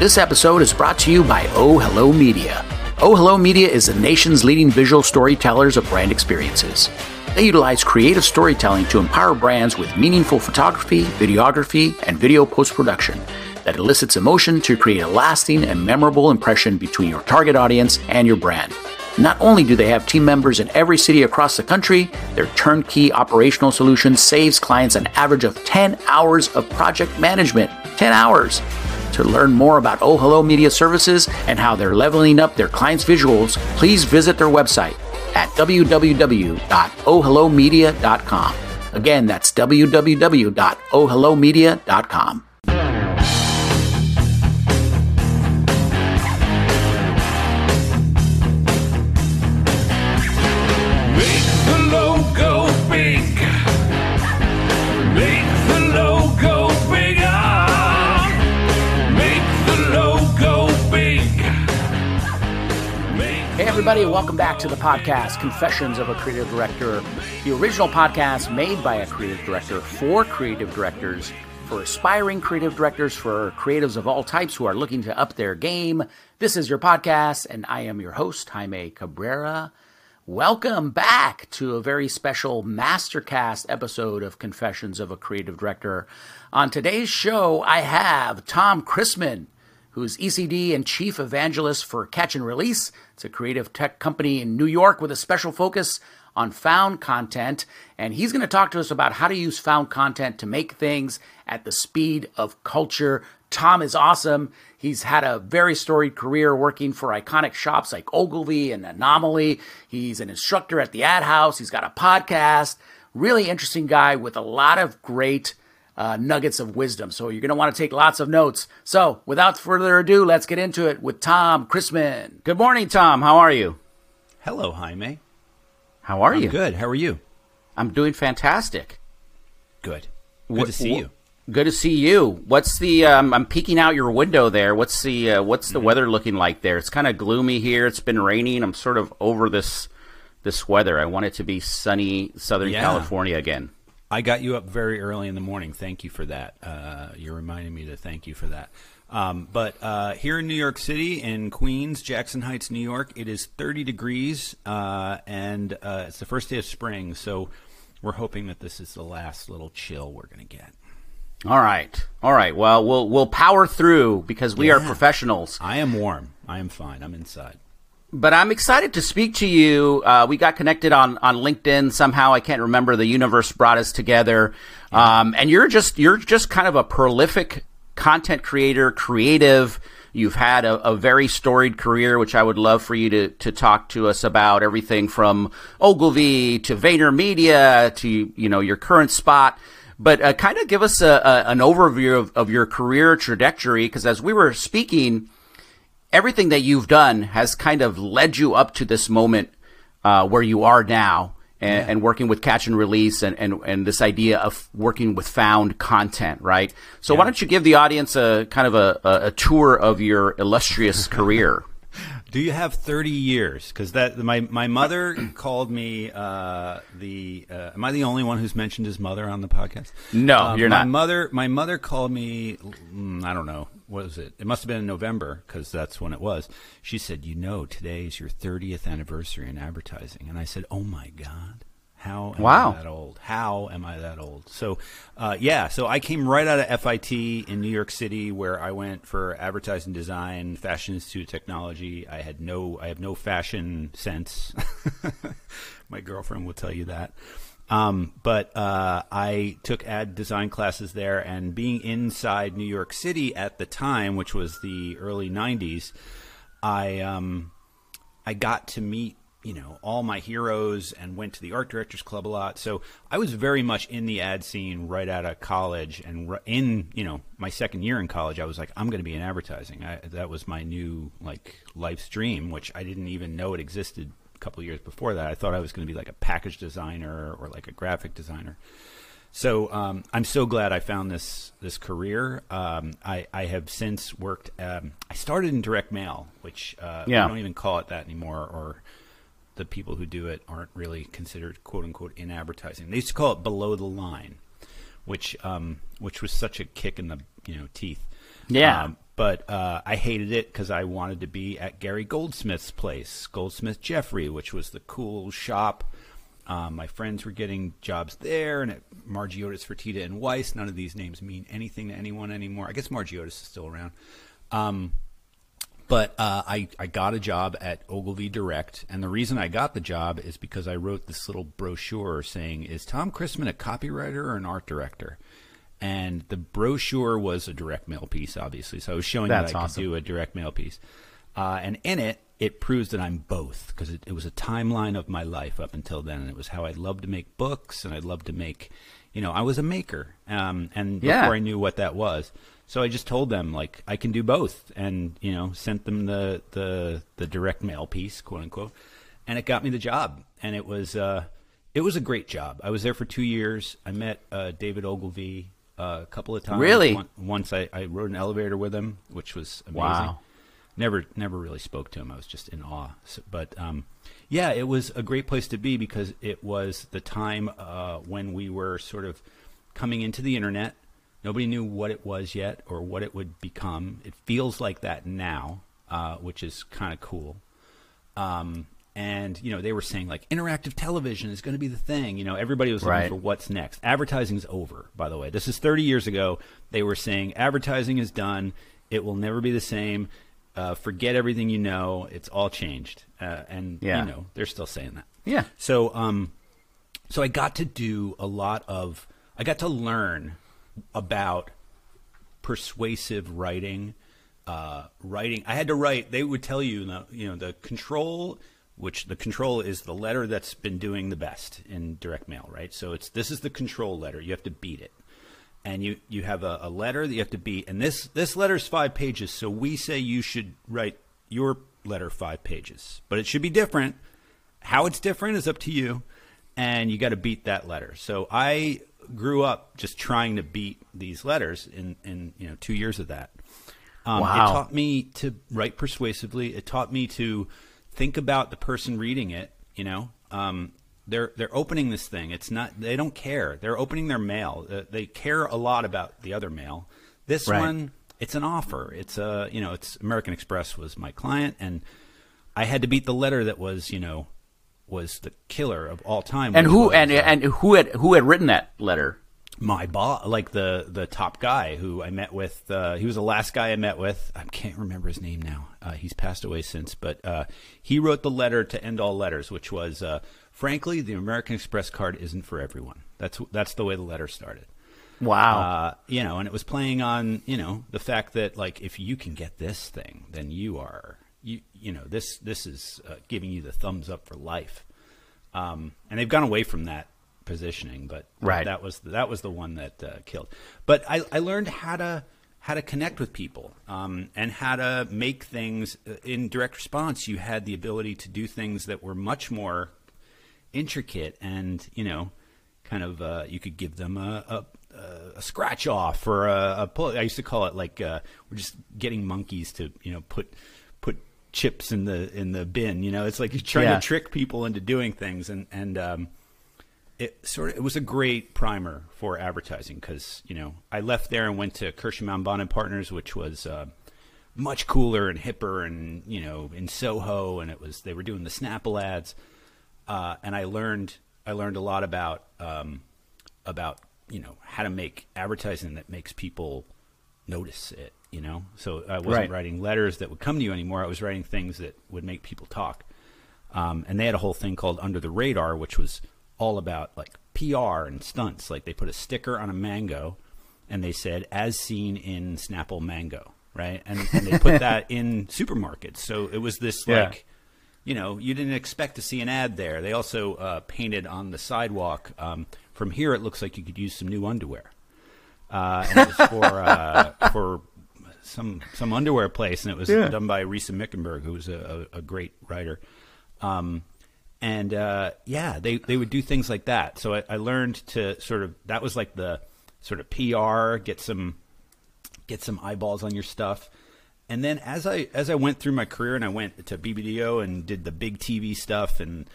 This episode is brought to you by Oh Hello Media. Oh Hello Media is the nation's leading visual storytellers of brand experiences. They utilize creative storytelling to empower brands with meaningful photography, videography, and video post production that elicits emotion to create a lasting and memorable impression between your target audience and your brand. Not only do they have team members in every city across the country, their turnkey operational solution saves clients an average of 10 hours of project management. 10 hours! To learn more about Oh Hello Media Services and how they're leveling up their clients' visuals, please visit their website at www.ohhellomedia.com. Again, that's www.ohhellomedia.com. everybody, welcome back to the podcast, Confessions of a Creative Director, the original podcast made by a creative director for creative directors, for aspiring creative directors, for creatives of all types who are looking to up their game. This is your podcast, and I am your host, Jaime Cabrera. Welcome back to a very special Mastercast episode of Confessions of a Creative Director. On today's show, I have Tom Christmann who's ECD and Chief Evangelist for Catch and Release. It's a creative tech company in New York with a special focus on found content. And he's going to talk to us about how to use found content to make things at the speed of culture. Tom is awesome. He's had a very storied career working for iconic shops like Ogilvy and Anomaly. He's an instructor at the Ad House. He's got a podcast. Really interesting guy with a lot of great uh, nuggets of wisdom. So you're going to want to take lots of notes. So without further ado, let's get into it with Tom Christmann. Good morning, Tom. How are you? Hello, Jaime. How are I'm you? good. How are you? I'm doing fantastic. Good. Good What- to see you. Good to see you. What's the? Um, I'm peeking out your window there. What's the? Uh, what's Mm-hmm. the weather looking like there? It's kind of gloomy here. It's been raining. I'm sort of over this this weather. I want it to be sunny Southern Yeah. California again. I got you up very early in the morning. Thank you for that. Uh, you're reminding me to thank you for that. Um, but uh, here in New York City, in Queens, Jackson Heights, New York, it is 30 degrees, uh, and uh, it's the first day of spring. So we're hoping that this is the last little chill we're going to get. All right, all right. Well, we'll we'll power through because we are professionals. I am warm. I am fine. I'm inside. But I'm excited to speak to you. Uh, we got connected on, on LinkedIn somehow. I can't remember. The universe brought us together, um, and you're just you're just kind of a prolific content creator, creative. You've had a, a very storied career, which I would love for you to to talk to us about. Everything from Ogilvy to VaynerMedia to you know your current spot. But uh, kind of give us a, a, an overview of, of your career trajectory, because as we were speaking, everything that you've done has kind of led you up to this moment uh, where you are now and, and working with catch and release and, and, and this idea of working with found content, right? So why don't you give the audience a kind of a, a, tour of your illustrious career? Do you have 30 years? Because that my my mother called me uh, the. Uh, am I the only one who's mentioned his mother on the podcast? No, Um, you're my not. mother, my mother called me. mm, I don't know. What was it? It must have been in November because that's when it was. She said, "You know, today is your 30th anniversary in advertising," and I said, "Oh my god." How am Wow. I that old? How am I that old? So, uh, yeah. So I came right out of FIT in New York City, where I went for advertising design, Fashion Institute of Technology. I had no, I have no fashion sense. My girlfriend will tell you that. Um, but uh, I took ad design classes there, and being inside New York City at the time, which was the early '90s, I um, I got to meet you know all my heroes and went to the art directors club a lot. So i was very much in the ad scene right out of college and in you know my second year in college i was like i'm going to be in advertising. I, that was my new like life's dream which i didn't even know it existed couple of years before that i thought i was going to be like a package designer or like a graphic designer so um, I'm so glad I found this this career. Um, I, I have since worked. Um, I started in direct mail, which uh, Yeah. we don't even call it that anymore, or the people who do it aren't really considered quote unquote in advertising. They used to call it below the line, which um, which was such a kick in the you know teeth. Yeah. But uh, I hated it because I wanted to be at Gary Goldsmith's place, Goldsmith Jeffrey, which was the cool shop. Um, my friends were getting jobs there, and at Margeotes, Fertitta, and Weiss. None of these names mean anything to anyone anymore. I guess Margeotes is still around. Um, but uh, I, I got a job at Ogilvy Direct, and the reason I got the job is because I wrote this little brochure saying, "Is Tom Christmann a copywriter or an art director?" And the brochure was a direct mail piece, obviously. So I was showing That's that I awesome. could do a direct mail piece, uh, and in it, it proves that I'm both because it, it was a timeline of my life up until then, and it was how I loved to make books, and I loved to make, you know, I was a maker, um, and Yeah. before I knew what that was. So I just told them like I can do both, and you know, sent them the the the direct mail piece, quote unquote, and it got me the job, and it was uh, it was a great job. I was there for two years. I met uh, David Ogilvy a couple of times. Really? One, once I, I rode an elevator with him, which was amazing. Wow. Never never really spoke to him. I was just in awe. So, but um, yeah, it was a great place to be because it was the time uh, when we were sort of coming into the internet. Nobody knew what it was yet or what it would become. It feels like that now, uh, which is kind of cool. Um, and you know they were saying like interactive television is going to be the thing. You know everybody was looking Right. for what's next. Advertising's over, by the way. This is 30 years ago. They were saying advertising is done. It will never be the same. Uh, forget everything you know. It's all changed. Uh, and Yeah. you know they're still saying that. Yeah. So um, so I got to do a lot of. I got to learn about persuasive writing. Uh, writing. I had to write. They would tell you, the, you know, the control, which the control is the letter that's been doing the best in direct mail, right? So it's this is the control letter. You have to beat it, and you you have a, a letter that you have to beat, and this this letter is five pages. So we say you should write your letter five pages, but it should be different. How it's different is up to you, and you got to beat that letter. So I grew up just trying to beat these letters in in you know two years of that. Um, Wow. It taught me to write persuasively. It taught me to think about the person reading it. You know, um, they're they're opening this thing. It's not they don't care. They're opening their mail. Uh, they care a lot about the other mail. This Right. one, it's an offer. It's a you know, it's American Express was my client, and I had to beat the letter that was you know was the killer of all time. And who and uh, and who had who had written that letter? My boss, like the the top guy who I met with. Uh, he was the last guy I met with. I can't remember his name now. Uh, he's passed away since, but uh, he wrote the letter to end all letters, which was, uh, frankly, the American Express card isn't for everyone. That's that's the way the letter started. Wow. Uh, you know, and it was playing on you know the fact that like if you can get this thing, then you are you you know this this is uh, giving you the thumbs up for life. Um, and they've gone away from that positioning, but Right. that was that was the one that uh, killed. But I, I learned how to how to connect with people um, and how to make things uh, in direct response. You had the ability to do things that were much more intricate and you know kind of uh, you could give them a, a, a scratch off or a, a pull. I used to call it like uh, we're just getting monkeys to you know put put chips in the in the bin. You know, it's like you're trying Yeah. to trick people into doing things and and um, it sort of it was a great primer for advertising because you know I left there and went to Kirschenbaum Bond and Partners, which was uh, much cooler and hipper and you know in Soho, and it was they were doing the Snapple ads, uh, and I learned I learned a lot about um, about you know how to make advertising that makes people notice it. You know, so I wasn't Right. writing letters that would come to you anymore. I was writing things that would make people talk. Um, and they had a whole thing called Under the Radar, which was all about like PR and stunts. Like they put a sticker on a mango, and they said "as seen in Snapple Mango," right? And, and they put that in supermarkets. So it was this Yeah. like you know, you didn't expect to see an ad there. They also uh, painted on the sidewalk. Um, from here, it looks like you could use some new underwear. Uh, and it was for uh, for some some underwear place, and it was Yeah. done by Risa Mickenberg, who was a, a, a great writer. Um, and uh, yeah, they they would do things like that. So I, I learned to sort of that was like the sort of PR, get some get some eyeballs on your stuff. And then as I as I went through my career and I went to BBDO and did the big TV stuff and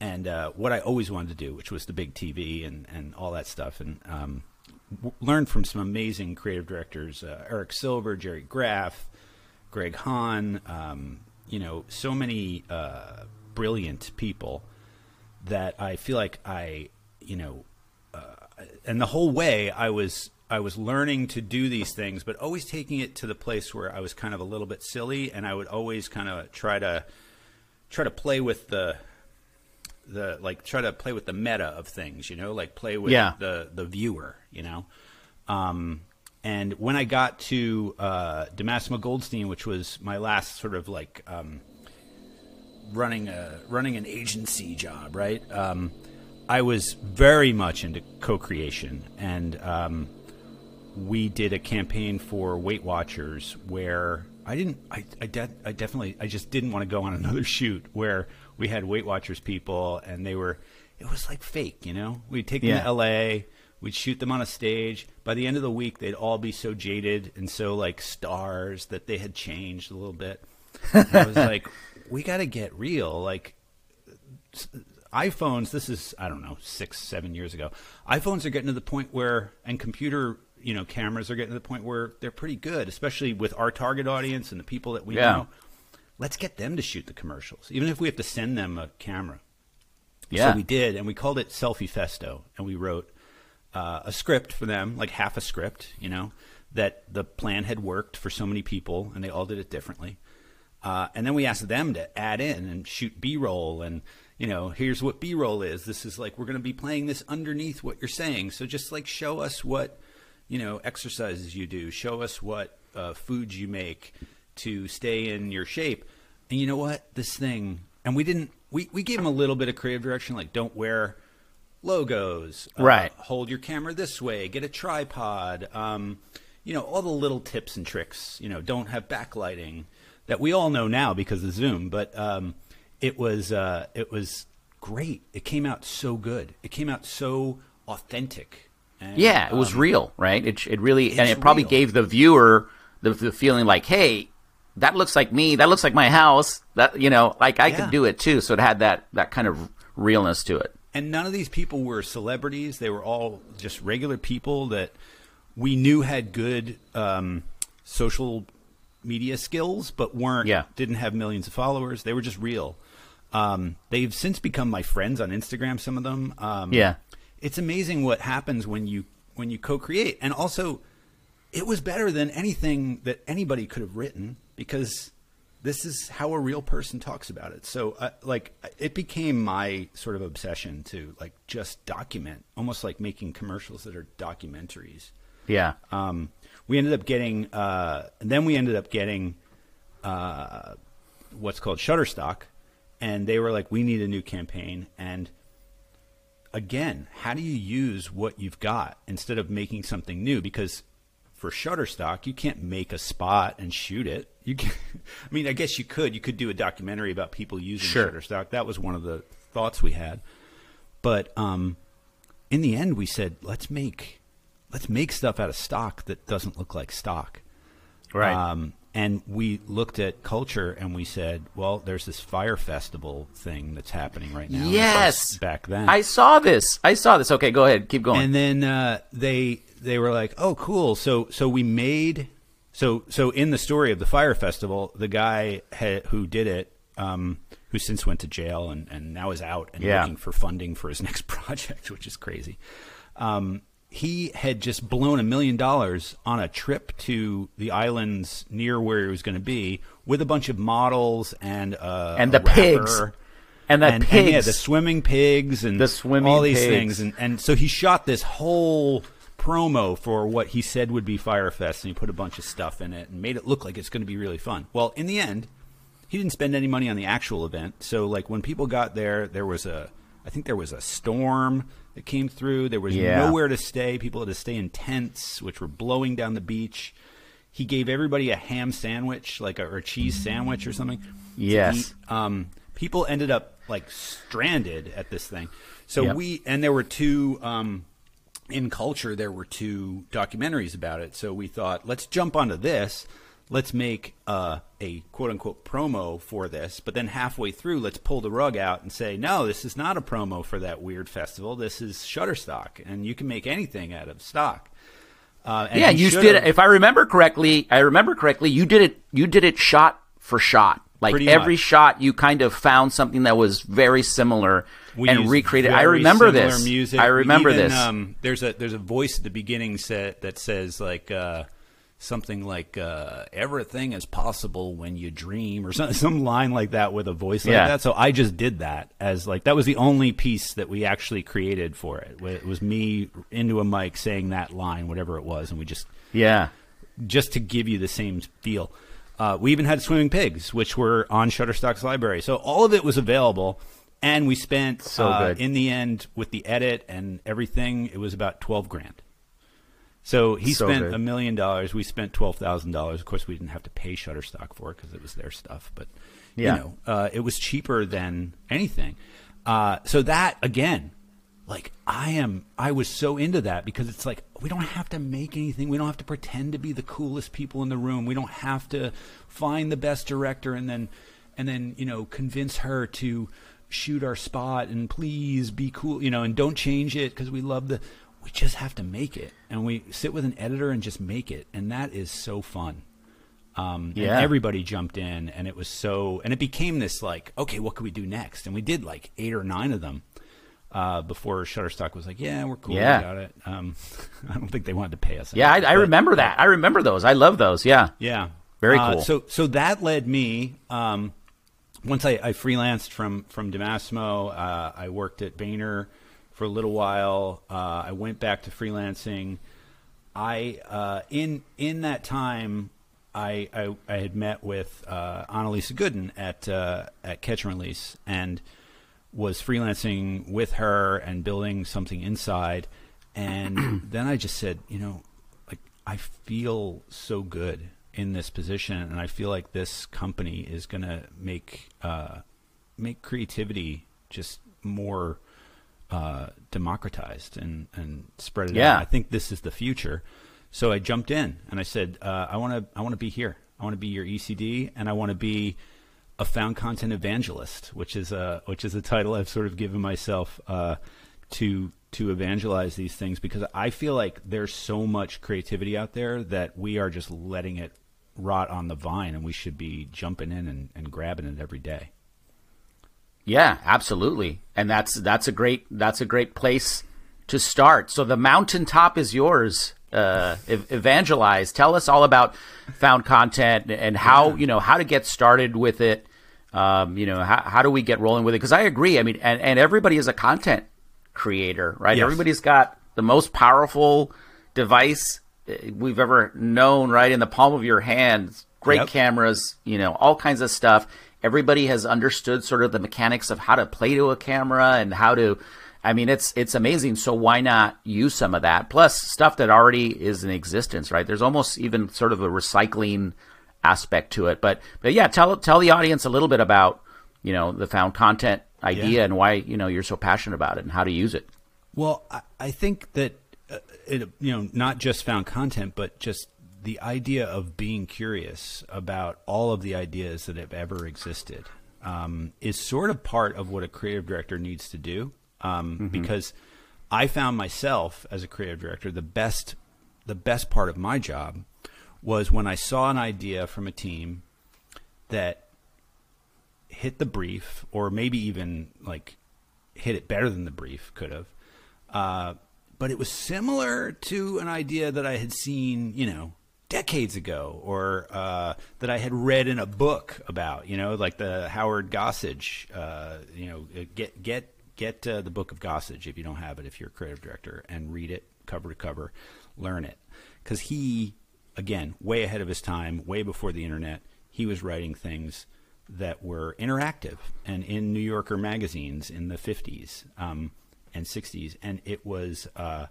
and uh, what I always wanted to do, which was the big TV and, and all that stuff, and um, w- learned from some amazing creative directors, uh, Eric Silver, Gerry Graf, Greg Hahn, um, you know, so many uh, brilliant people that I feel like I, you know, uh, and the whole way I was I was learning to do these things, but always taking it to the place where I was kind of a little bit silly, and I would always kind of try to try to play with the the like try to play with the meta of things, you know, like play with Yeah. the the viewer, you know. Um, and when I got to uh, DiMassimo Goldstein, which was my last sort of like um, running a running an agency job, right? Um, I was very much into co-creation, and um, we did a campaign for Weight Watchers where I didn't, I, I, de- I definitely, I just didn't want to go on another shoot where we had Weight Watchers people and they were, it was like fake, you know. We'd take them Yeah. to L.A. We'd shoot them on a stage. By the end of the week, they'd all be so jaded and so like stars that they had changed a little bit. And I was like, we got to get real. Like, iPhones, this is, I don't know, six, seven years ago. iPhones are getting to the point where, and computer, you know, cameras are getting to the point where they're pretty good, especially with our target audience and the people that we Yeah. know. Let's get them to shoot the commercials, even if we have to send them a camera. Yeah. So we did, and we called it Selfie Festo, and we wrote uh, a script for them, like half a script, you know, that the plan had worked for so many people, and they all did it differently. Uh, and then we asked them to add in and shoot B-roll, and you know, here's what B-roll is. This is like we're going to be playing this underneath what you're saying. So just like show us what you know exercises you do, show us what uh, foods you make to stay in your shape. And you know what? This thing, and we didn't. We we gave them a little bit of creative direction, like don't wear logos, uh, Right. Hold your camera this way. Get a tripod. Um, you know, all the little tips and tricks. You know, don't have backlighting that we all know now because of Zoom. But um, it was uh, it was great. It came out so good. It came out so authentic. And, Yeah, it was um, real, right? It it really and it probably real. gave the viewer the, the feeling like, hey, that looks like me. That looks like my house. That you know, like I Yeah. could do it too. So it had that that kind of realness to it. and none of these people were celebrities. They were all just regular people that we knew had good um, social media skills, but weren't Yeah. didn't have millions of followers. They were just real. Um, they've since become my friends on Instagram. Some of them. Um, Yeah. it's amazing what happens when you when you co-create, and also it was better than anything that anybody could have written because this is how a real person talks about it. So, uh, like, it became my sort of obsession to like just document, almost like making commercials that are documentaries. Yeah. Um, we ended up getting, uh, then we ended up getting uh, what's called Shutterstock, and they were like, "We need a new campaign." And again, how do you use what you've got instead of making something new? Because for Shutterstock, you can't make a spot and shoot it. You can, I mean, I guess you could. You could do a documentary about people using Sure. Shutterstock. That was one of the thoughts we had. But um, in the end, we said, let's make let's make stuff out of stock that doesn't look like stock. Right. Um, and we looked at culture and we said, well, there's this Fyre festival thing that's happening right now. yes. Back then. I saw this. I saw this. Okay, go ahead. Keep going. And then uh, they they were like, "Oh, cool." So so we made so so in the story of the Fyre festival, the guy ha- who did it, um, who since went to jail and, and now is out and Yeah. looking for funding for his next project, which is crazy. Um, he had just blown a million dollars on a trip to the islands near where he was going to be with a bunch of models and uh, And the pigs. and the and, and, pigs. yeah, the swimming pigs and The swimming all these pigs. things, and and so he shot this whole promo for what he said would be Firefest, and he put a bunch of stuff in it and made it look like it's going to be really fun. Well, in the end, he didn't spend any money on the actual event. So like when people got there, there was a I think there was a storm that came through. There was Yeah. nowhere to stay. People had to stay in tents, which were blowing down the beach. He gave everybody a ham sandwich, like a or a cheese sandwich or something. Yes. Um, people ended up like stranded at this thing. So Yep. we and there were two um, in culture. There were two documentaries about it. So we thought, let's jump onto this. Let's make uh, a quote unquote promo for this. But then halfway through, let's pull the rug out and say, no, this is not a promo for that weird festival. This is Shutterstock, and you can make anything out of stock. Uh, and yeah, you did it. If I remember correctly, I remember correctly. You did it. You did it shot for shot. Like every much. shot, you kind of found something that was very similar We and recreated. I remember this. Music. I remember Even, this. Um, there's a there's a voice at the beginning set that says like uh, something like uh, "everything is possible when you dream" or some some line like that with a voice like Yeah. that. So I just did that as like that was the only piece that we actually created for it. It was me into a mic saying that line, whatever it was, and we just yeah. just to give you the same feel. Uh, we even had swimming pigs, which were on Shutterstock's library. So all of it was available, and we spent So uh, good. in the end with the edit and everything. It was about twelve grand. So he So spent a million dollars. We spent twelve thousand dollars. Of course, we didn't have to pay Shutterstock for it because it was their stuff. But Yeah. you know, uh, it was cheaper than anything. Uh, so that again, like I am, I was so into that because it's like we don't have to make anything. We don't have to pretend to be the coolest people in the room. We don't have to find the best director and then and then you know convince her to shoot our spot and please be cool, you know, and don't change it because we love the. We just have to make it, and we sit with an editor and just make it, and that is so fun. Um, Yeah. And everybody jumped in, and it was so, and it became this like, okay, what can we do next? And we did like eight or nine of them uh, before Shutterstock was like, yeah, we're cool, Yeah. we got it. Um, I don't think they wanted to pay us. Yeah, I, anything, I but- remember that. I remember those. I love those. Yeah. yeah, Very Uh, cool. So, so that led me. Um, once I, I freelanced from from DiMassimo, uh, I worked at Vayner for a little while. Uh, I went back to freelancing. I uh, in in that time, I I, I had met with uh, Annalisa Gooden at uh, at Catch and Release and was freelancing with her and building something inside. And then I just said, you know, like I feel so good in this position, and I feel like this company is going to make uh, make creativity just more uh, democratized and and spread it Yeah. out. I think this is the future. So I jumped in and I said, uh, I want to I want to be here. I want to be your ECD, and I want to be a found content evangelist, which is a which is a title I've sort of given myself uh, to to evangelize these things because I feel like there's so much creativity out there that we are just letting it rot on the vine, and we should be jumping in and, and grabbing it every day. Yeah, absolutely. And that's that's a great that's a great place to start. So the mountaintop is yours. Uh, evangelize. Tell us all about found content and how you know how to get started with it. Um, you know how how do we get rolling with it? Because I agree. I mean, and, and everybody is a content creator, right? Yes. Everybody's got the most powerful device uh, we've ever known, right, in the palm of your hand. Great Yep. cameras, you know, all kinds of stuff. Everybody has understood sort of the mechanics of how to play to a camera and how to. I mean, it's it's amazing. So why not use some of that? Plus stuff that already is in existence, right? There's almost even sort of a recycling aspect to it. But but yeah, tell tell the audience a little bit about you know the found content idea Yeah. and why you know you're so passionate about it and how to use it. Well, I, I think that uh, it, you know, not just found content, but just the idea of being curious about all of the ideas that have ever existed um, is sort of part of what a creative director needs to do. Um, Because I found myself as a creative director, the best, the best part of my job was when I saw an idea from a team that hit the brief, or maybe even like hit it better than the brief could have. Uh, but it was similar to an idea that I had seen, you know, decades ago, or uh, that I had read in a book about, you know, like the Howard Gossage. Uh, you know, get get get uh, the book of Gossage if you don't have it, if you're a creative director, and read it cover to cover, learn it, because he, again, way ahead of his time, way before the internet, he was writing things that were interactive and in New Yorker magazines in the 50s um, and 60s. And it was, uh,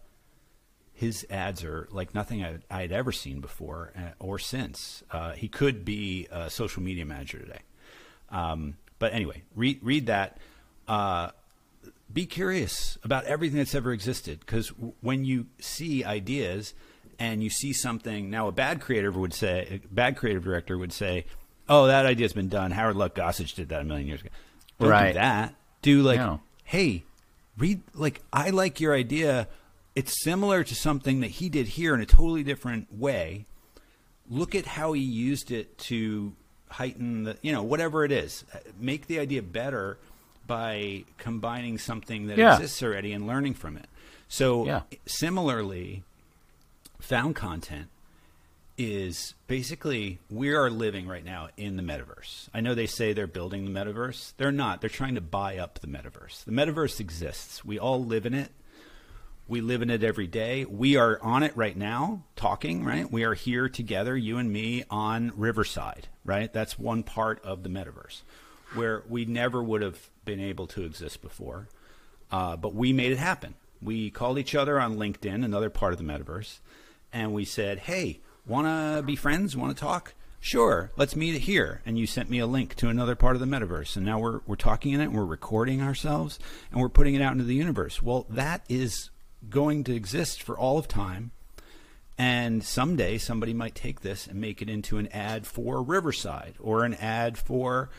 his ads are like nothing I, I had ever seen before uh, or since. Uh, he could be a social media manager today. Um, but anyway, read, read that. Uh, be curious about everything that's ever existed because w- when you see ideas and you see something now a bad creative would say a bad creative director would say oh that idea's been done howard luck gossage did that a million years ago don't Right. do that do like No. hey read like i like your idea it's similar to something that he did here in a totally different way look at how he used it to heighten the you know whatever it is uh, make the idea better by combining something that Yeah. exists already and learning from it so Yeah. similarly found content is basically we are living right now in the metaverse. I know they say they're building the metaverse. They're not. They're trying to buy up the metaverse. The metaverse exists. We all live in it. We live in it every day. We are on it right now, talking, right? We are here together, you and me, on Riverside, right? That's one part of the metaverse where we never would have been able to exist before. Uh, but we made it happen. We called each other on LinkedIn, another part of the metaverse, and we said, hey, want to be friends? Want to talk? Sure, let's meet here. And you sent me a link to another part of the metaverse. And now we're, we're talking in it, and we're recording ourselves, and we're putting it out into the universe. Well, that is going to exist for all of time. And someday somebody might take this and make it into an ad for Riverside or an ad for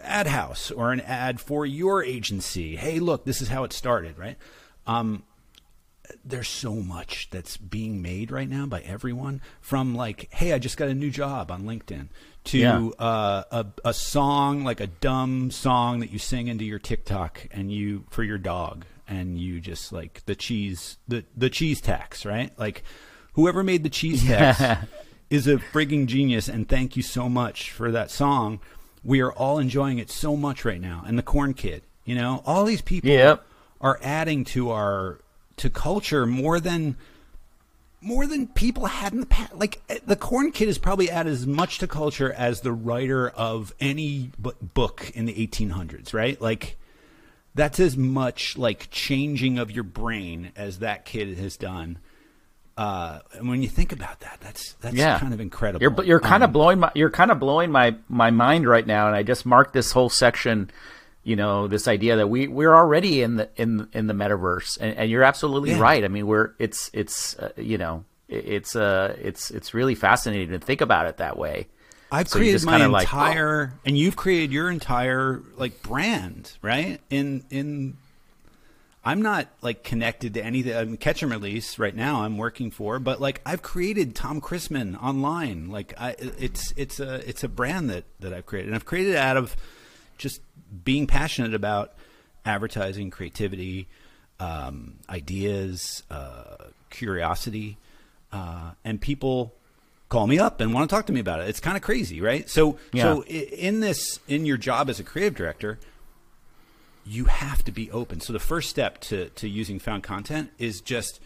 ad house or an ad for your agency. Hey, look, this is how it started, right? Um, there's so much that's being made right now by everyone from like, hey, I just got a new job on LinkedIn to Yeah. uh, a, a song, like a dumb song that you sing into your TikTok and you for your dog and you just like the cheese, the, the cheese tax, right? Like whoever made the cheese tax is a frigging genius. And thank you so much for that song. We are all enjoying it so much right now. And the corn kid, you know, all these people Yep. are adding to our to culture more than more than people had in the past. Like eh, the Corn Kid has probably added as much to culture as the writer of any book in the 1800s, right? Like that's as much like changing of your brain as that kid has done. Uh, and when you think about that, that's that's yeah. kind of incredible. You're you're kind of Um, blowing my you're kind of blowing my my mind right now, and I just marked this whole section. You know, this idea that we we're already in the in in the metaverse, and, and you're absolutely Yeah. right. I mean, we're it's it's uh, you know it's uh it's it's really fascinating to think about it that way. I've So created my kinda like, entire, and you've created your entire like brand, right? In in, I'm not like connected to anything. I'm catch and release right now. I'm working for, but like I've created Tom Christmann online. Like I, it's it's a it's a brand that that I've created, and I've created it out of just being passionate about advertising, creativity, um, ideas, uh, curiosity, uh, and people call me up and want to talk to me about it. It's kind of crazy, right? So, so in this, in your job as a creative director, you have to be open. So the first step to to using found content is just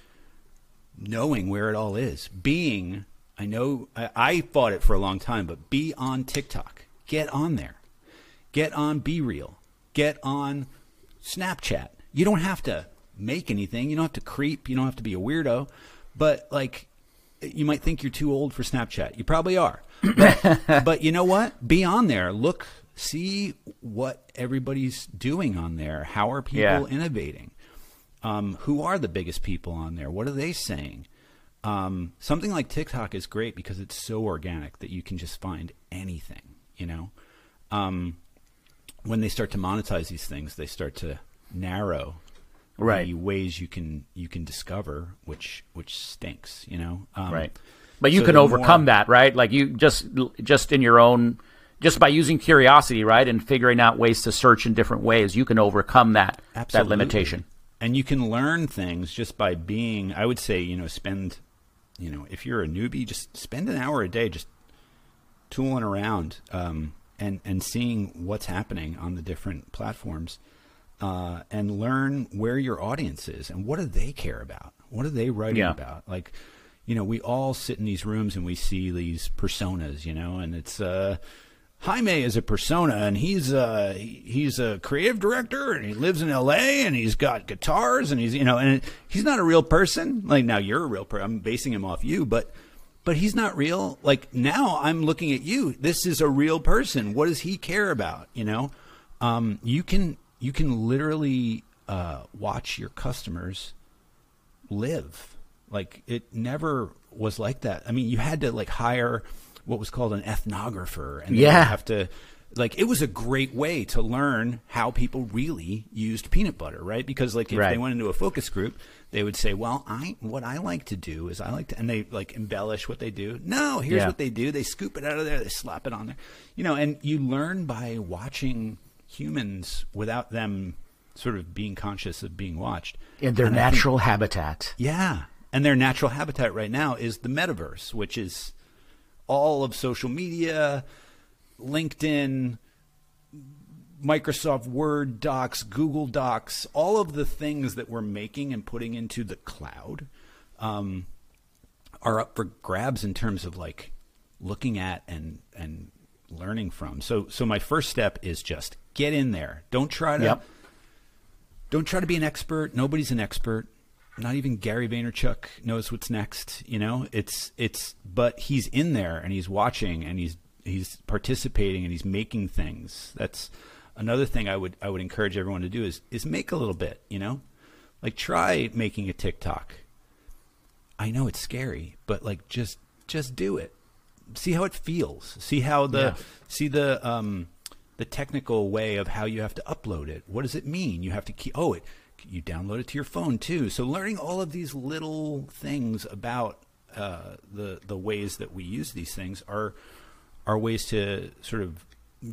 knowing where it all is. Being, I know, I, I fought it for a long time, but be on TikTok. Get on there. Get on Be Real. Get on Snapchat. You don't have to make anything. You don't have to creep. You don't have to be a weirdo. But like, you might think you're too old for Snapchat. You probably are. But, but you know what? Be on there. Look, see what everybody's doing on there. How are people Yeah. innovating? Um, who are the biggest people on there? What are they saying? Um, something like TikTok is great because it's so organic that you can just find anything. You know, um, when they start to monetize these things, they start to narrow Right. the ways you can you can discover, which which stinks. You know, um, right. But you so can overcome more- that right? Like you just just in your own just by using curiosity right and figuring out ways to search in different ways you can overcome that that limitation. And you can learn things just by being, I would say, you know, spend, you know, if you're a newbie, just spend an hour a day just tooling around um, and, and seeing what's happening on the different platforms uh, and learn where your audience is and what do they care about? What are they writing Yeah. about? Like, you know, we all sit in these rooms and we see these personas, you know, and it's, uh, Jaime is a persona, and he's uh he's a creative director, and he lives in L.A. and he's got guitars, and he's you know, and he's not a real person. Like now, you're a real person. I'm basing him off you, but but he's not real. Like now, I'm looking at you. This is a real person. What does he care about? You know, um, you can you can literally uh, watch your customers live. Like it never was like that. I mean, you had to like hire what was called an ethnographer, and Yeah. have to like it was a great way to learn how people really used peanut butter, right? Because like if Right. they went into a focus group, they would say, "Well, I what I like to do is I like to," and they like embellish what they do. No, here's Yeah. what they do: they scoop it out of there, they slap it on there, you know. And you learn by watching humans without them sort of being conscious of being watched In their And I think- natural habitat. yeah. And their natural habitat right now is the metaverse, which is all of social media, LinkedIn, Microsoft Word docs, Google Docs, all of the things that we're making and putting into the cloud um, are up for grabs in terms of like looking at and and learning from. So so my first step is just get in there. Don't try to Yep. don't try to be an expert. Nobody's an expert. Not even Gary Vaynerchuk knows what's next. You know, it's it's. But he's in there and he's watching and he's he's participating and he's making things. That's another thing I would I would encourage everyone to do is is make a little bit. You know, like try making a TikTok. I know it's scary, but like just just do it. See how it feels. See how the Yeah. see the um the technical way of how you have to upload it. What does it mean? You have to keep oh it you download it to your phone too. So learning all of these little things about uh, the the ways that we use these things are are ways to sort of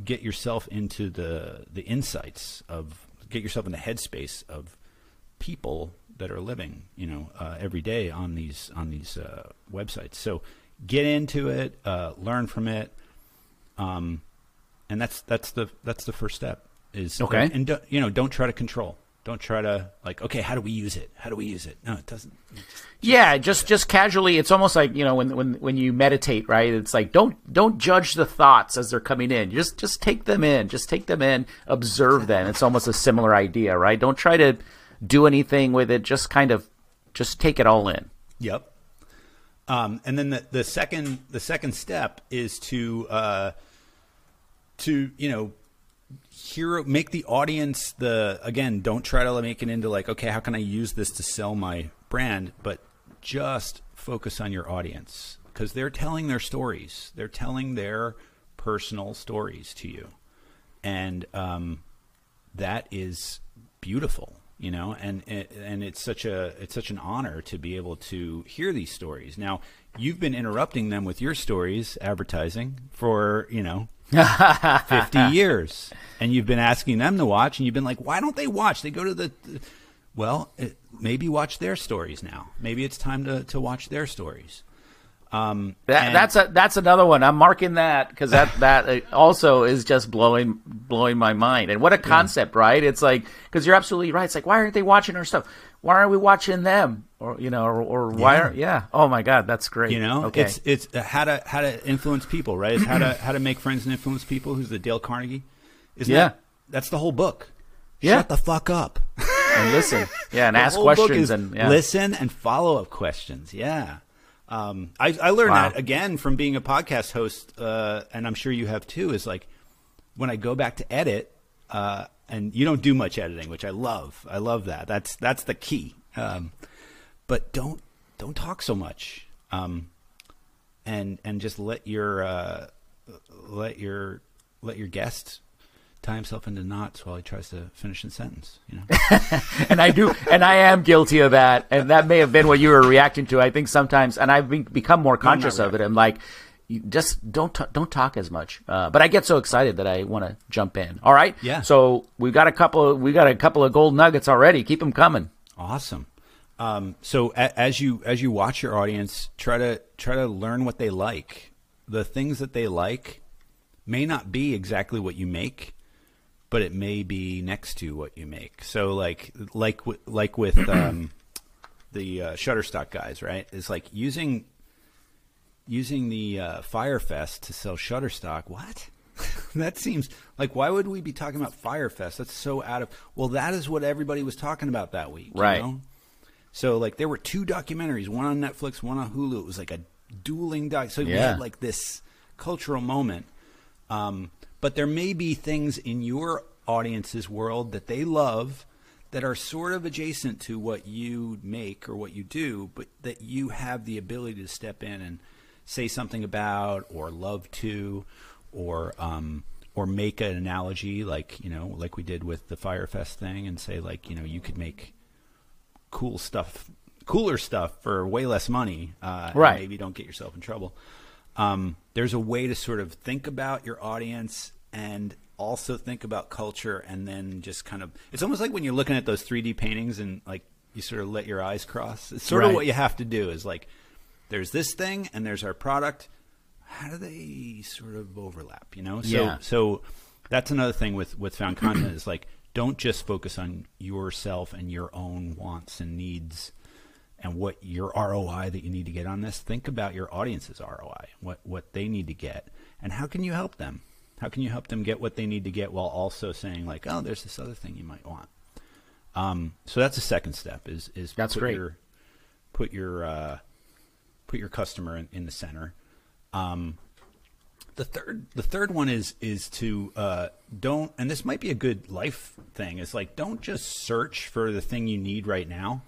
get yourself into the the insights of get yourself in the headspace of people that are living, you know, uh, every day on these on these uh, websites. So get into it, uh, learn from it, um, and that's that's the that's the first step. Is Okay. and, don't, you know don't try to control. Don't try to like okay, how do we use it? How do we use it? No, it doesn't. Yeah, just just casually. It's almost like you know when when when you meditate, right? It's like don't don't judge the thoughts as they're coming in. Just just take them in. Just take them in. Observe them. It's almost a similar idea, right? Don't try to do anything with it. Just kind of just take it all in. Yep. Um, and then the, the second the second step is to uh, to you know hear make the audience the again don't try to make it into like okay how can I use this to sell my brand? But just focus on your audience because they're telling their stories. They're telling their personal stories to you. And um, that is beautiful you know and and it's such a it's such an honor to be able to hear these stories. Now you've been interrupting them with your stories advertising for you know 50 years. And you've been asking them to watch and you've been like why don't they watch? They go to the well it, maybe watch their stories now. Maybe it's time to, to watch their stories um, That, and- that's a that's another one. I'm marking that because that that uh, also is just blowing blowing my mind. And what a concept, right? It's like because you're absolutely right. It's like why aren't they watching our stuff? Why aren't we watching them? Or you know, or, or why Yeah. aren't? Yeah. Oh my God, that's great. You know, okay. it's it's uh, how to how to influence people, right? It's how to how to make friends and influence people. Who's the Dale Carnegie? Isn't Yeah. that, that's the whole book. Yeah. Shut the fuck up. and listen, yeah, and The ask questions and yeah. listen and follow up questions. Yeah. Um, I, I learned Wow. that again from being a podcast host, uh, and I'm sure you have too. Is like when I go back to edit, uh, and you don't do much editing, which I love. I love that. That's that's the key. Um, but don't don't talk so much, um, and and just let your uh, let your let your guest tie himself into knots while he tries to finish a sentence. You know. and I do, and I am guilty of that. And that may have been what you were reacting to. I think sometimes, and I've be- become more conscious of it. I'm like, you just don't t- don't talk as much. Uh, but I get so excited that I want to jump in. All right. Yeah. So we got a couple. We got a couple of gold nuggets already. Keep them coming. Awesome. Um, so a, as you as you watch your audience, try to try to learn what they like. The things that they like may not be exactly what you make, but it may be next to what you make. So like like like with um, the uh, Shutterstock guys, right? It's like using using the uh, Firefest to sell Shutterstock. What? that seems like why would we be talking about Firefest? That's so out of. Well, that is what everybody was talking about that week, you Right. know? So like there were two documentaries, one on Netflix, one on Hulu. It was like a dueling doc. So we had like this cultural moment. Um, but there may be things in your audience's world that they love that are sort of adjacent to what you make or what you do, but that you have the ability to step in and say something about or love to or um, or make an analogy like you know like we did with the Fyre Fest thing and say like you know you could make cool stuff cooler stuff for way less money uh, Right. maybe don't get yourself in trouble um, there's a way to sort of think about your audience and also think about culture and then just kind of it's almost like when you're looking at those 3d paintings and like you sort of let your eyes cross it's sort Right. of what you have to do is like there's this thing and there's our product how do they sort of overlap you know so Yeah. so that's another thing with with found content is like don't just focus on yourself and your own wants and needs and what your ROI that you need to get on this. Think about your audience's ROI, what what they need to get, and how can you help them? How can you help them get what they need to get while also saying like, oh, there's this other thing you might want. Um, so that's the second step. Is is That's put great. Your, put your uh, put your customer in, in the center. Um, the third the third one is is to uh, don't and this might be a good life thing is like don't just search for the thing you need right now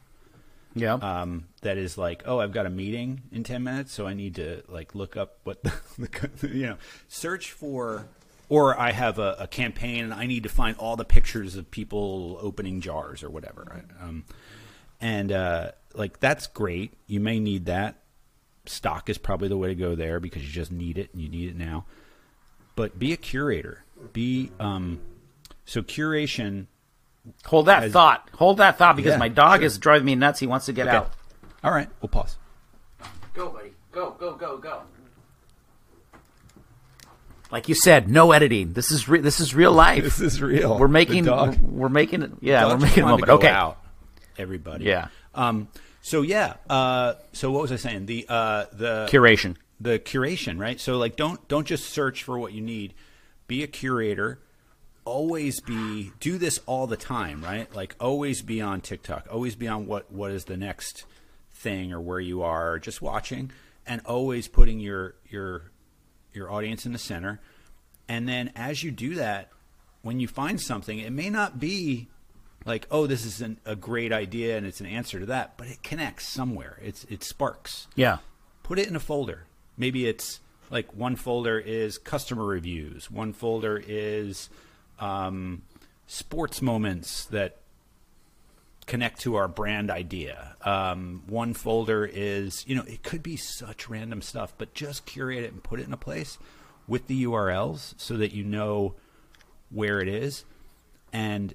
Yeah. um, that is like oh I've got a meeting in ten minutes so I need to like look up what the, the you know search for or I have a, a campaign and I need to find all the pictures of people opening jars or whatever right? um, and uh, like that's great you may need that stock is probably the way to go there because you just need it and you need it now. But be a curator. Be um, so curation. Hold that as- thought. Hold that thought because Yeah, my dog sure. is driving me nuts. He wants to get Okay. out. All right, we'll pause. Go, buddy. Go, go, go, go. Like you said, no editing. This is re- this is real life. This is real. We're making we're, we're making it. Yeah, we're making a moment. Okay. out, everybody. Yeah. Um. So yeah. Uh. So what was I saying? The uh. The Curation. the curation, right? So like don't don't just search for what you need. Be a curator. Always be do this all the time, right? Like always be on TikTok. Always be on what what is the next thing or where you are just watching and always putting your your your audience in the center. And then as you do that, when you find something, it may not be like, oh, this is an, a great idea and it's an answer to that, but it connects somewhere. It's it sparks Yeah. put it in a folder. Maybe it's like one folder is customer reviews, one folder is um, sports moments that connect to our brand idea. Um, one folder is, you know, it could be such random stuff, but just curate it and put it in a place with the URLs so that you know where it is. And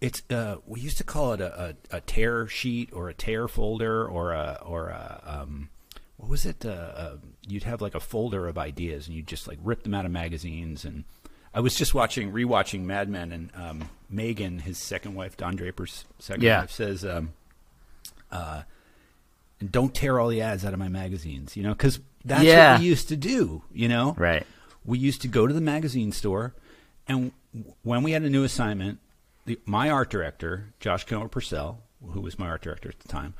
it's uh, we used to call it a, a, a tear sheet or a tear folder or a or a um, what was it? Uh, uh, you'd have like a folder of ideas and you'd just like rip them out of magazines. And I was just watching rewatching Mad Men and um, Megan, his second wife, Don Draper's second Yeah. wife, says. Um, uh, and don't tear all the ads out of my magazines, you know, because that's Yeah. what we used to do, you know. Right. We used to go to the magazine store, and w- when we had a new assignment, the, my art director, Josh Kilmer Purcell, who was my art director at the time,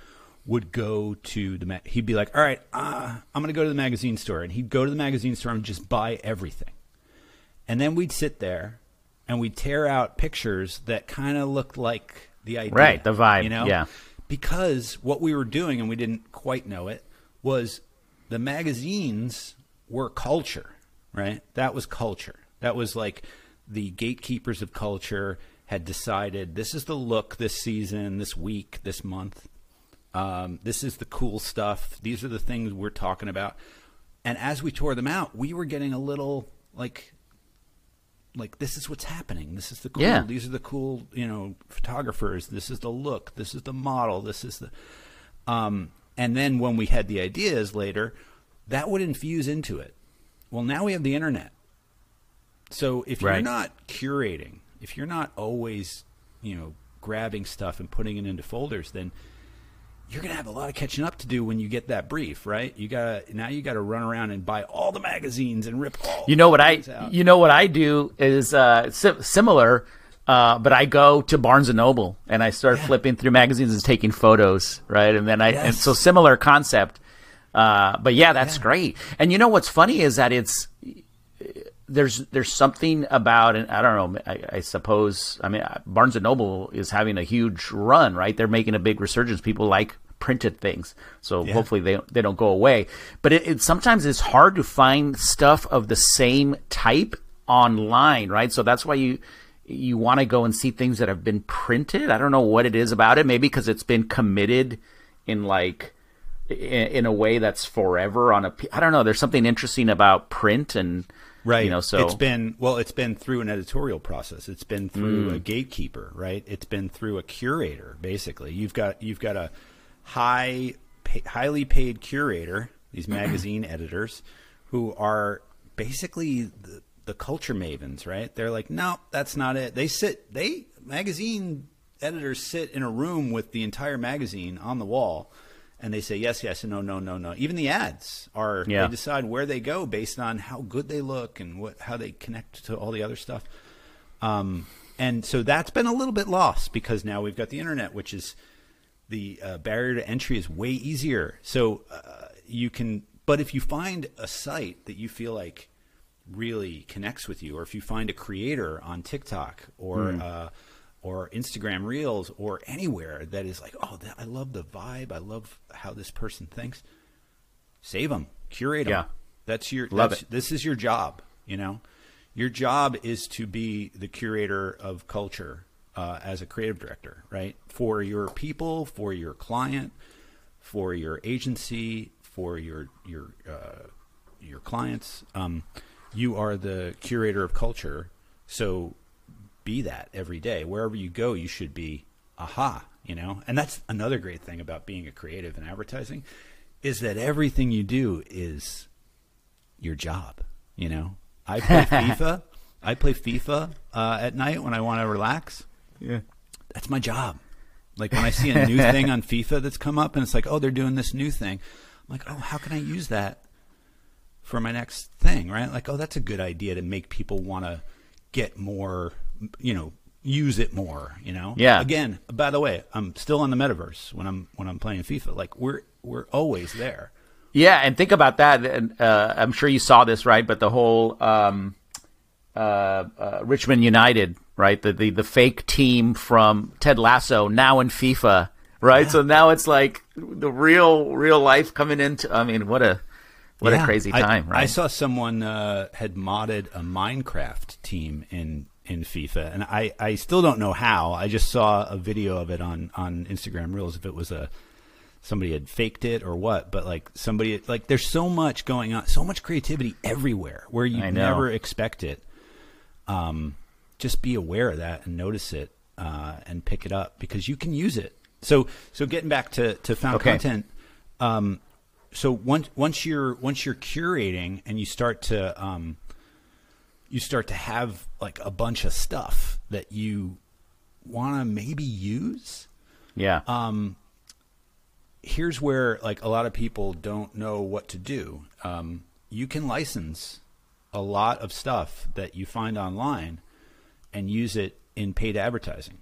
would go to the. Ma- he'd be like, "All right, uh, I'm going to go to the magazine store," and he'd go to the magazine store and just buy everything, and then we'd sit there and we'd tear out pictures that kind of looked like the idea, Right, the vibe, you know, yeah. because what we were doing, and we didn't quite know it, was the magazines were culture, right? That was culture. That was like the gatekeepers of culture had decided this is the look this season, this week, this month. Um, this is the cool stuff. These are the things we're talking about. And as we tore them out, we were getting a little like like this is what's happening. This is the cool. Yeah. These are the cool, you know, photographers. This is the look. This is the model. This is the. Um, and then when we had the ideas later, that would infuse into it. Well, now we have the internet. So if you're not curating, if you're not always, you know, grabbing stuff and putting it into folders, then you're gonna have a lot of catching up to do when you get that brief, right? You gotta now you got to run around and buy all the magazines and rip all. You know what I out. you know what I do is uh, si- similar, uh, but I go to Barnes and Noble and I start flipping through magazines and taking photos, right? And then I and so similar concept. Uh, but yeah, that's great. And you know what's funny is that it's there's there's something about and I don't know I, I suppose I mean Barnes and Noble is having a huge run right? They're making a big resurgence. People like printed things. So hopefully they they don't go away. But it, it sometimes it's hard to find stuff of the same type online right? So that's why you you want to go and see things that have been printed. I don't know what it is about it. Maybe because it's been committed in like in, in a way that's forever on a I don't know. There's something interesting about print and right. You know so it's been well it's been through an editorial process. It's been through Mm. a gatekeeper right? It's been through a curator basically. You've got you've got a high pay, highly paid curator these magazine editors who are basically the, the culture mavens right? They're like no that's not it. They sit they magazine editors sit in a room with the entire magazine on the wall and they say yes yes and no no no no even the ads are Yeah. they decide where they go based on how good they look and what how they connect to all the other stuff. Um, and so that's been a little bit lost because now we've got the internet, which is the uh, barrier to entry is way easier. So uh, you can, but if you find a site that you feel like really connects with you, or if you find a creator on TikTok or uh, or Instagram Reels or anywhere that is like, oh, that, I love the vibe, I love how this person thinks, save them, curate them. Yeah. That's your Love that's, it. This is your job. You know, your job is to be the curator of culture uh, as a creative director, right? For your people, for your client, for your agency, for your your uh, your clients. Um, you are the curator of culture, so be that every day. Wherever you go, you should be aha. You know, and that's another great thing about being a creative in advertising, is that everything you do is your job. You know, I play FIFA. I play FIFA uh, at night when I want to relax. Yeah. That's my job. Like when I see a new thing on FIFA that's come up and it's like, oh, they're doing this new thing. I'm like, oh, how can I use that for my next thing? Right? Like, oh, that's a good idea to make people want to get more, you know, use it more. You know? Yeah. Again, by the way, I'm still on the metaverse when I'm when I'm playing FIFA. Like we're we're always there. Yeah, and think about that. and, Uh, I'm sure you saw this, right? But the whole um, uh, uh, Richmond United, right? The, the the fake team from Ted Lasso now in FIFA, right? So now it's like the real real life coming into. I mean, what a what a Yeah. crazy I- time, right? I saw someone uh, had modded a Minecraft team in in FIFA, and I, I still don't know how. I just saw a video of it on on Instagram Reels. If it was a somebody had faked it or what, but like somebody like there's so much going on, so much creativity everywhere where you never expect it. Um, just be aware of that and notice it uh, and pick it up because you can use it. So so getting back to to found Okay. content. Um, so once once you're once you're curating and you start to um, you start to have like a bunch of stuff that you want to maybe use yeah, um, here's where like a lot of people don't know what to do. Um, you can license a lot of stuff that you find online and use it in paid advertising.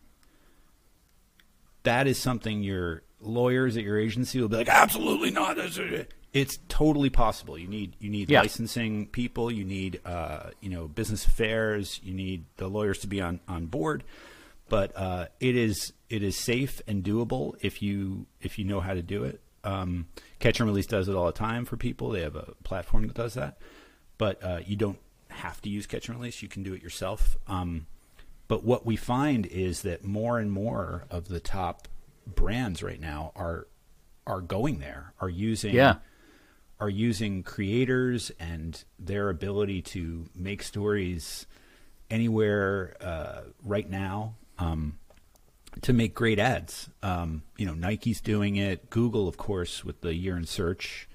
That is something your lawyers at your agency will be like, absolutely not. That's it." It's totally possible. You need you need Yeah. licensing people. You need uh, you know business affairs. You need the lawyers to be on on board but uh, it is it is safe and doable if you if you know how to do it. Um, Catch and Release does it all the time for people. They have a platform that does that, but uh, you don't have to use Catch and Release. You can do it yourself. Um, but what we find is that more and more of the top brands right now are are going there, are using Yeah. Are using creators and their ability to make stories anywhere uh, right now um, to make great ads. Um, you know, Nike's doing it. Google, of course, with the year in search.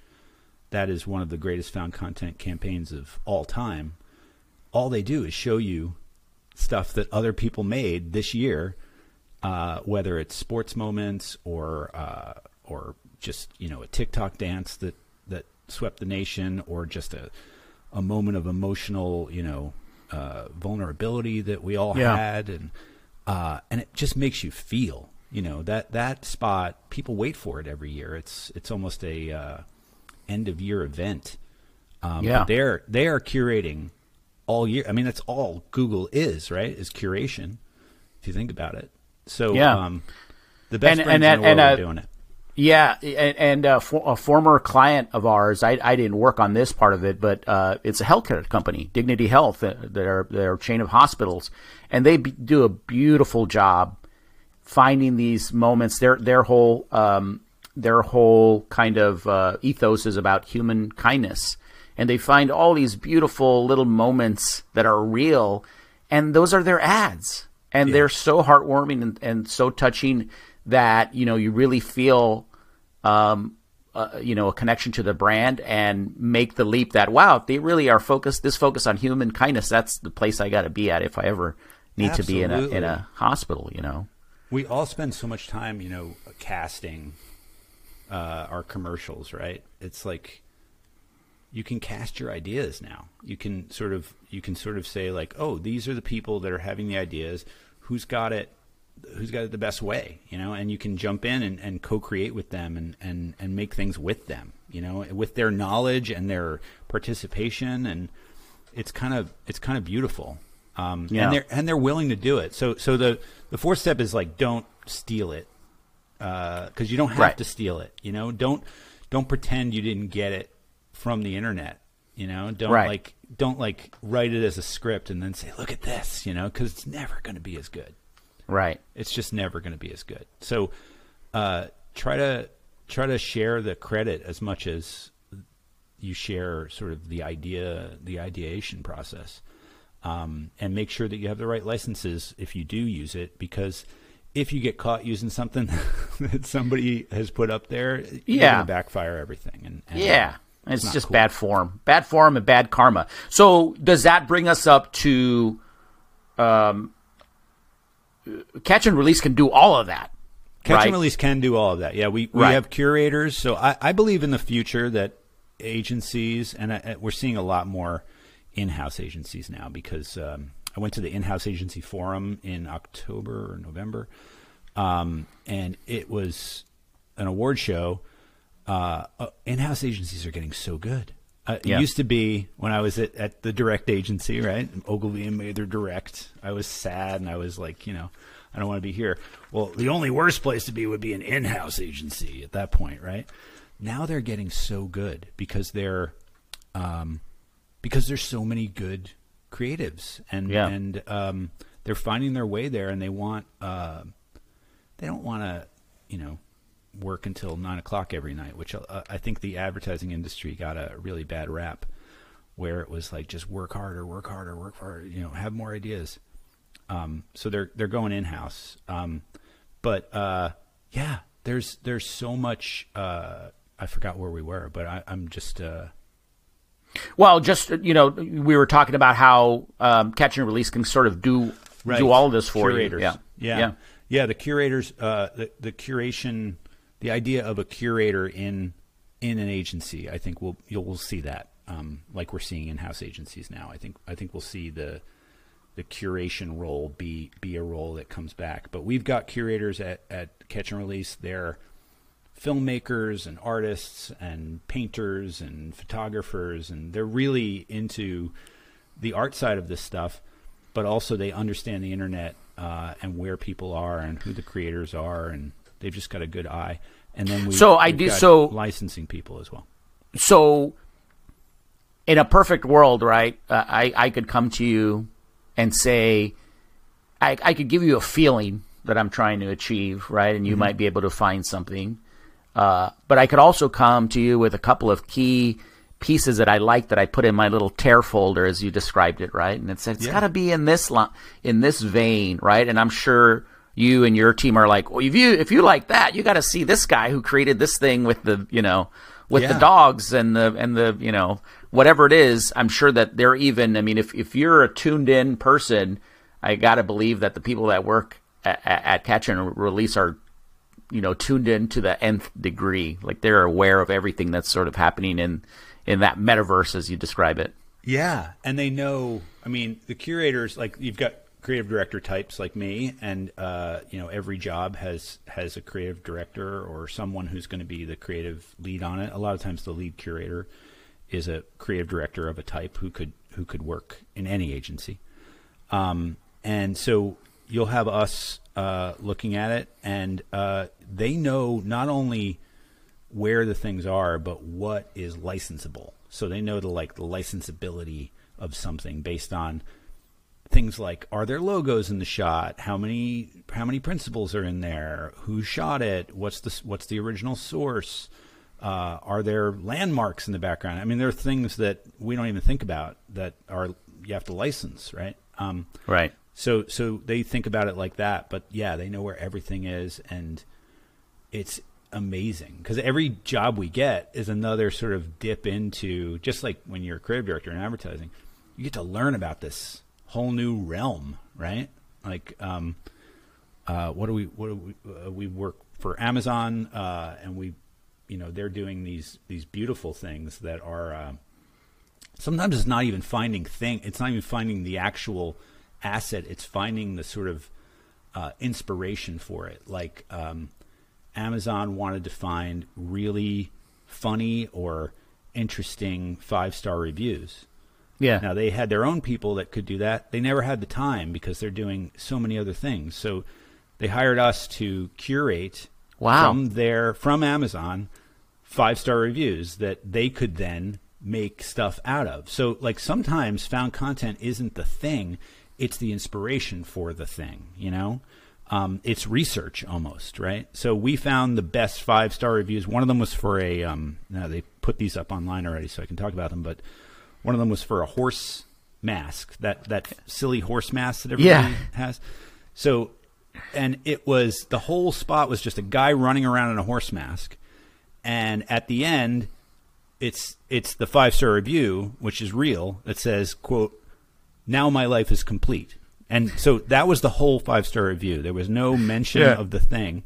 That is one of the greatest found content campaigns of all time. All they do is show you stuff that other people made this year, uh, whether it's sports moments or uh, or just you know a TikTok dance that swept the nation, or just a a moment of emotional you know uh, vulnerability that we all Yeah. had, and uh, and it just makes you feel. You know that that spot. People wait for it every year. It's it's almost a uh, end of year event. Um, Yeah. they're they are curating all year. I mean, that's all Google is, right? Is curation. If you think about it. So Yeah. um, the best And- and in that- the world and, are uh, doing it. Yeah, and, and uh, for, a former client of ours, I, I didn't work on this part of it, but uh, it's a healthcare company, Dignity Health. uh, They're they're chain of hospitals, and they be, do a beautiful job finding these moments. Their their whole um, their whole kind of uh, ethos is about human kindness, and they find all these beautiful little moments that are real, and those are their ads, and they're so heartwarming and, and so touching that you know you really feel. Um, uh, you know, a connection to the brand and make the leap that wow, they really are focused. This focus on human kindness. That's the place I got to be at if I ever need to be in a in a hospital. You know. We all spend so much time, you know, casting uh, our commercials, right? It's like you can cast your ideas now. You can sort of you can sort of say like, oh, these are the people that are having the ideas. Who's got it? Who's got it the best way? You know, and you can jump in and, and co-create with them and, and, and make things with them. You know, with their knowledge and their participation, and it's kind of it's kind of beautiful. Um, Yeah. And they're and they're willing to do it. So so the the fourth step is like don't steal it because you don't have Right. to steal it. You know, don't don't pretend you didn't get it from the internet. You know, don't Right. like don't like write it as a script and then say, look at this. You know, because it's never going to be as good. Right. It's just never going to be as good. So uh, try to try to share the credit as much as you share sort of the idea, the ideation process, um, and make sure that you have the right licenses if you do use it. Because if you get caught using something that somebody has put up there, you're Yeah. backfire everything. And, and Yeah. uh, It's just cool. bad form, bad form, and bad karma. So does that bring us up to, um, catch and release can do all of that, Catch right? and release can do all of that. Yeah, we, we Right. have curators. So I, I believe in the future that agencies, and I, we're seeing a lot more in house agencies now because um, I went to the in house agency forum in October or November, um, and it was an award show. Uh, uh, in house agencies are getting so good. Uh, Yeah. It used to be when I was at, at the direct agency, right? Ogilvy and Mather Direct. I was sad and I was like, you know, I don't want to be here. Well, the only worst place to be would be an in house agency at that point, right? Now they're getting so good because they're, um, because there's so many good creatives and Yeah. and um, they're finding their way there and they want uh, they don't want to you know work until nine o'clock every night, which uh, I think the advertising industry got a really bad rap, where it was like just work harder, work harder, work harder, you know, have more ideas. Um, so they're they're going in house, um, but uh, yeah, there's there's so much. Uh, I forgot where we were, but I, I'm just uh, Well, just you know, we were talking about how um, catch and release can sort of do Right. do all of this for curators. you. Yeah. yeah, yeah. yeah. The curators, uh, the the curation, the idea of a curator in in an agency. I think we'll you'll we'll see that, um, like we're seeing in house agencies now. I think I think we'll see the the curation role be be a role that comes back. But we've got curators at at Catch and Release. They're filmmakers and artists and painters and photographers and they're really into the art side of this stuff but also they understand the internet uh, and where people are and who the creators are and they've just got a good eye and then we So I do- got so- licensing people as well So, in a perfect world, right? Uh, I I could come to you and say, I I could give you a feeling that I'm trying to achieve, right? And you might be able to find something. Uh, but I could also come to you with a couple of key pieces that I like that I put in my little tear folder, as you described it, right? And it's it's Yeah. got to be in this li- in this vein, right? And I'm sure you and your team are like, well, if you if you like that, you got to see this guy who created this thing with the you know with the dogs and the and the you know whatever it is. I'm sure that they're even. I mean, if if you're a tuned in person, I got to believe that the people that work at, at Catch and Release are you know tuned in to the nth degree. Like they're aware of everything that's sort of happening in in that metaverse as you describe it. Yeah, and they know. I mean, the curators like you've got creative director types like me, and uh, you know every job has has a creative director or someone who's going to be the creative lead on it. A lot of times, the lead curator is a creative director of a type who could who could work in any agency. Um, and so you'll have us uh, looking at it, and uh, they know not only where the things are, but what is licensable. So they know the like the licensability of something based on things like are there logos in the shot? How many how many principals are in there? Who shot it? What's the what's the original source? Uh, are there landmarks in the background? I mean there are things that we don't even think about that are you have to license right? Um, Right. so so they think about it like that but yeah they know where everything is and it's amazing. Because every job we get is another sort of dip into just like when you're a creative director in advertising you get to learn about this whole new realm right? Like um uh what do we what do we uh, we work for amazon uh and we you know they're doing these these beautiful things that are uh, sometimes it's not even finding thing it's not even finding the actual asset it's finding the sort of uh, inspiration for it. Like um, amazon wanted to find really funny or interesting five star reviews Yeah. now they had their own people that could do that they never had the time because they're doing so many other things so they hired us to curate Wow. from their from amazon five star reviews that they could then make stuff out of. So like sometimes found content isn't the thing, it's the inspiration for the thing, you know? Um, it's research almost, right? So we found the best five star reviews. One of them was for a um now they put these up online already so I can talk about them, but one of them was for a horse mask, that that silly horse mask that everybody Yeah. has. So and it was the whole spot was just a guy running around in a horse mask and at the end it's it's the five star review which is real that says quote now my life is complete and so that was the whole five star review there was no mention Yeah. of the thing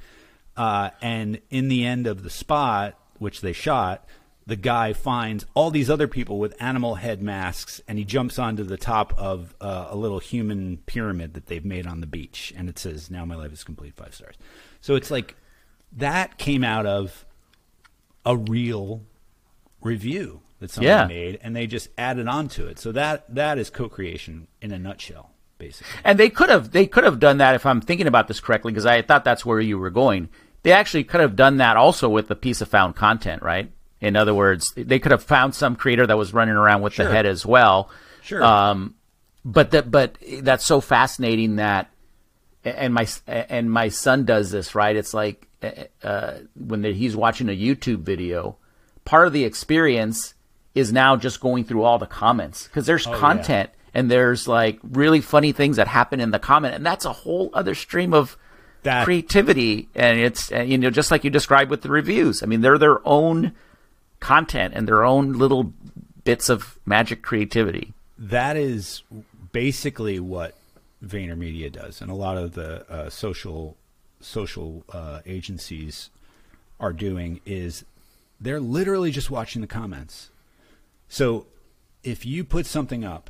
uh, and in the end of the spot which they shot the guy finds all these other people with animal head masks and he jumps onto the top of uh, a little human pyramid that they've made on the beach and it says now my life is complete five stars so it's like that came out of a real review that somebody Yeah. made and they just added on to it so that that is co-creation in a nutshell basically And they could have they could have done that if I'm thinking about this correctly because I thought that's where you were going. They actually could have done that also with the piece of found content, right? In other words, they could have found some creator that was running around with Sure. the head as well. Sure. Um, but that but that's so fascinating that and my and my son does this right. It's like uh, when he's watching a YouTube video, part of the experience is now just going through all the comments because there's Oh, yeah. content and there's like really funny things that happen in the comment, and that's a whole other stream of That- creativity. And it's you know just like you described with the reviews. I mean, they're their own content and their own little bits of magic creativity. that is basically what VaynerMedia does, and a lot of the uh, social social uh, agencies are doing is they're literally just watching the comments. So if you put something up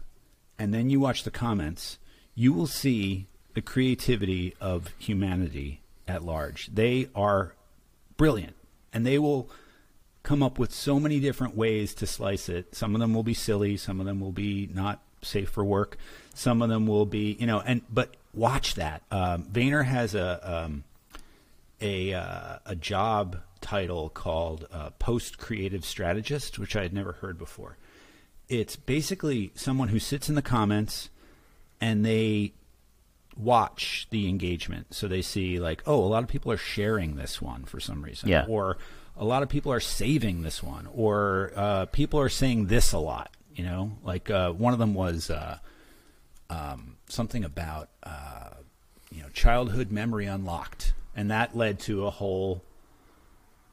and then you watch the comments, you will see the creativity of humanity at large. They are brilliant and they will come up with so many different ways to slice it. Some of them will be silly, some of them will be not safe for work, some of them will be, you know, and but watch that. Um, Vayner has a um, a uh, a job title called uh, post creative strategist, which I had never heard before. It's basically someone who sits in the comments and they watch the engagement. So they see like, oh, a lot of people are sharing this one for some reason, Yeah. or a lot of people are saving this one, or uh, people are saying this a lot. You know, like uh, one of them was uh, um, something about uh, you know childhood memory unlocked, and that led to a whole.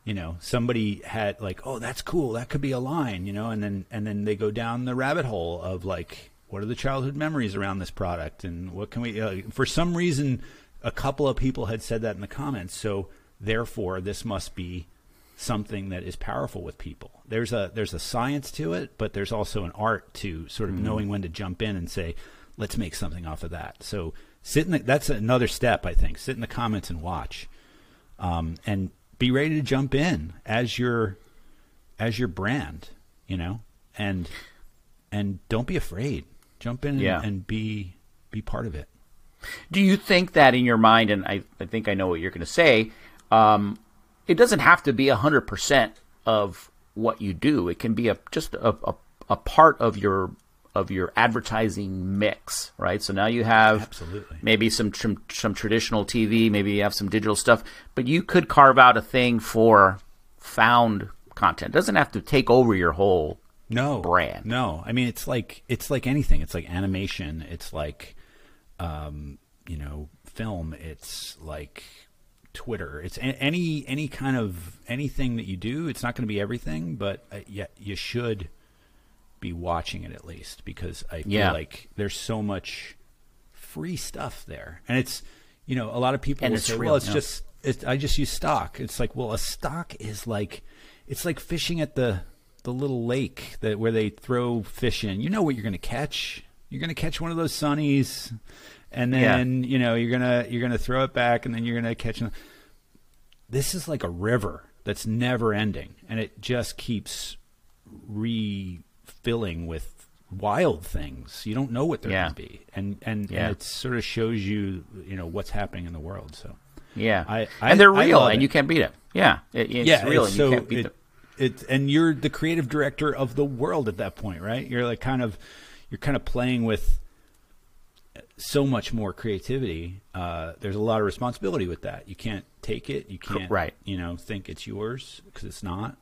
You know, somebody had like, oh, that's cool. That could be a line. You know, and then and then they go down the rabbit hole of like, what are the childhood memories around this product, and what can we? Uh, for some reason, a couple of people had said that in the comments, so Therefore, this must be something that is powerful with people. There's a there's a science to it, but there's also an art to sort of knowing when to jump in and say, let's make something off of that. So sit in the, that's another step I think. Sit in the comments and watch, um, and be ready to jump in as your as your brand, you know, and and don't be afraid. Jump in Yeah. and, and be be part of it. Do you think that in your mind, and I, I think I know what you're going to say, um, it doesn't have to be 100% of what you do. It can be a just a, a, a part of your of your advertising mix, right? So now you have Absolutely. maybe some, some some traditional TV, maybe you have some digital stuff, but you could carve out a thing for found content. It doesn't have to take over your whole no brand. No, I mean it's like it's like anything. It's like animation. It's like, um, you know, film. It's like Twitter. It's any any kind of anything that you do. It's not going to be everything, but uh, yeah, you should be watching it at least because I feel Yeah. like there's so much free stuff there, and it's you know a lot of people And will it's say, real, well, it's yeah. just it, I just use stock. It's like, well, a stock is like it's like fishing at the the little lake that where they throw fish in. You know what you're going to catch. You're going to catch one of those sunnies, and Yeah. then you know you're gonna you're gonna throw it back, and then you're gonna catch. an- This is like a river that's never ending, and it just keeps refilling with wild things. You don't know what they're Yeah. going to be, and and, Yeah. and it sort of shows you you know what's happening in the world. So Yeah, I- I- and they're real, and it. you can't beat it. Yeah, it, it's yeah, real, it's and you can't beat it, them. it, and you're the creative director of the world at that point, right? You're like kind of, you're kind of playing with so much more creativity. Uh, there's a lot of responsibility with that. You can't take it. You can't, right. You know, think it's yours because it's not.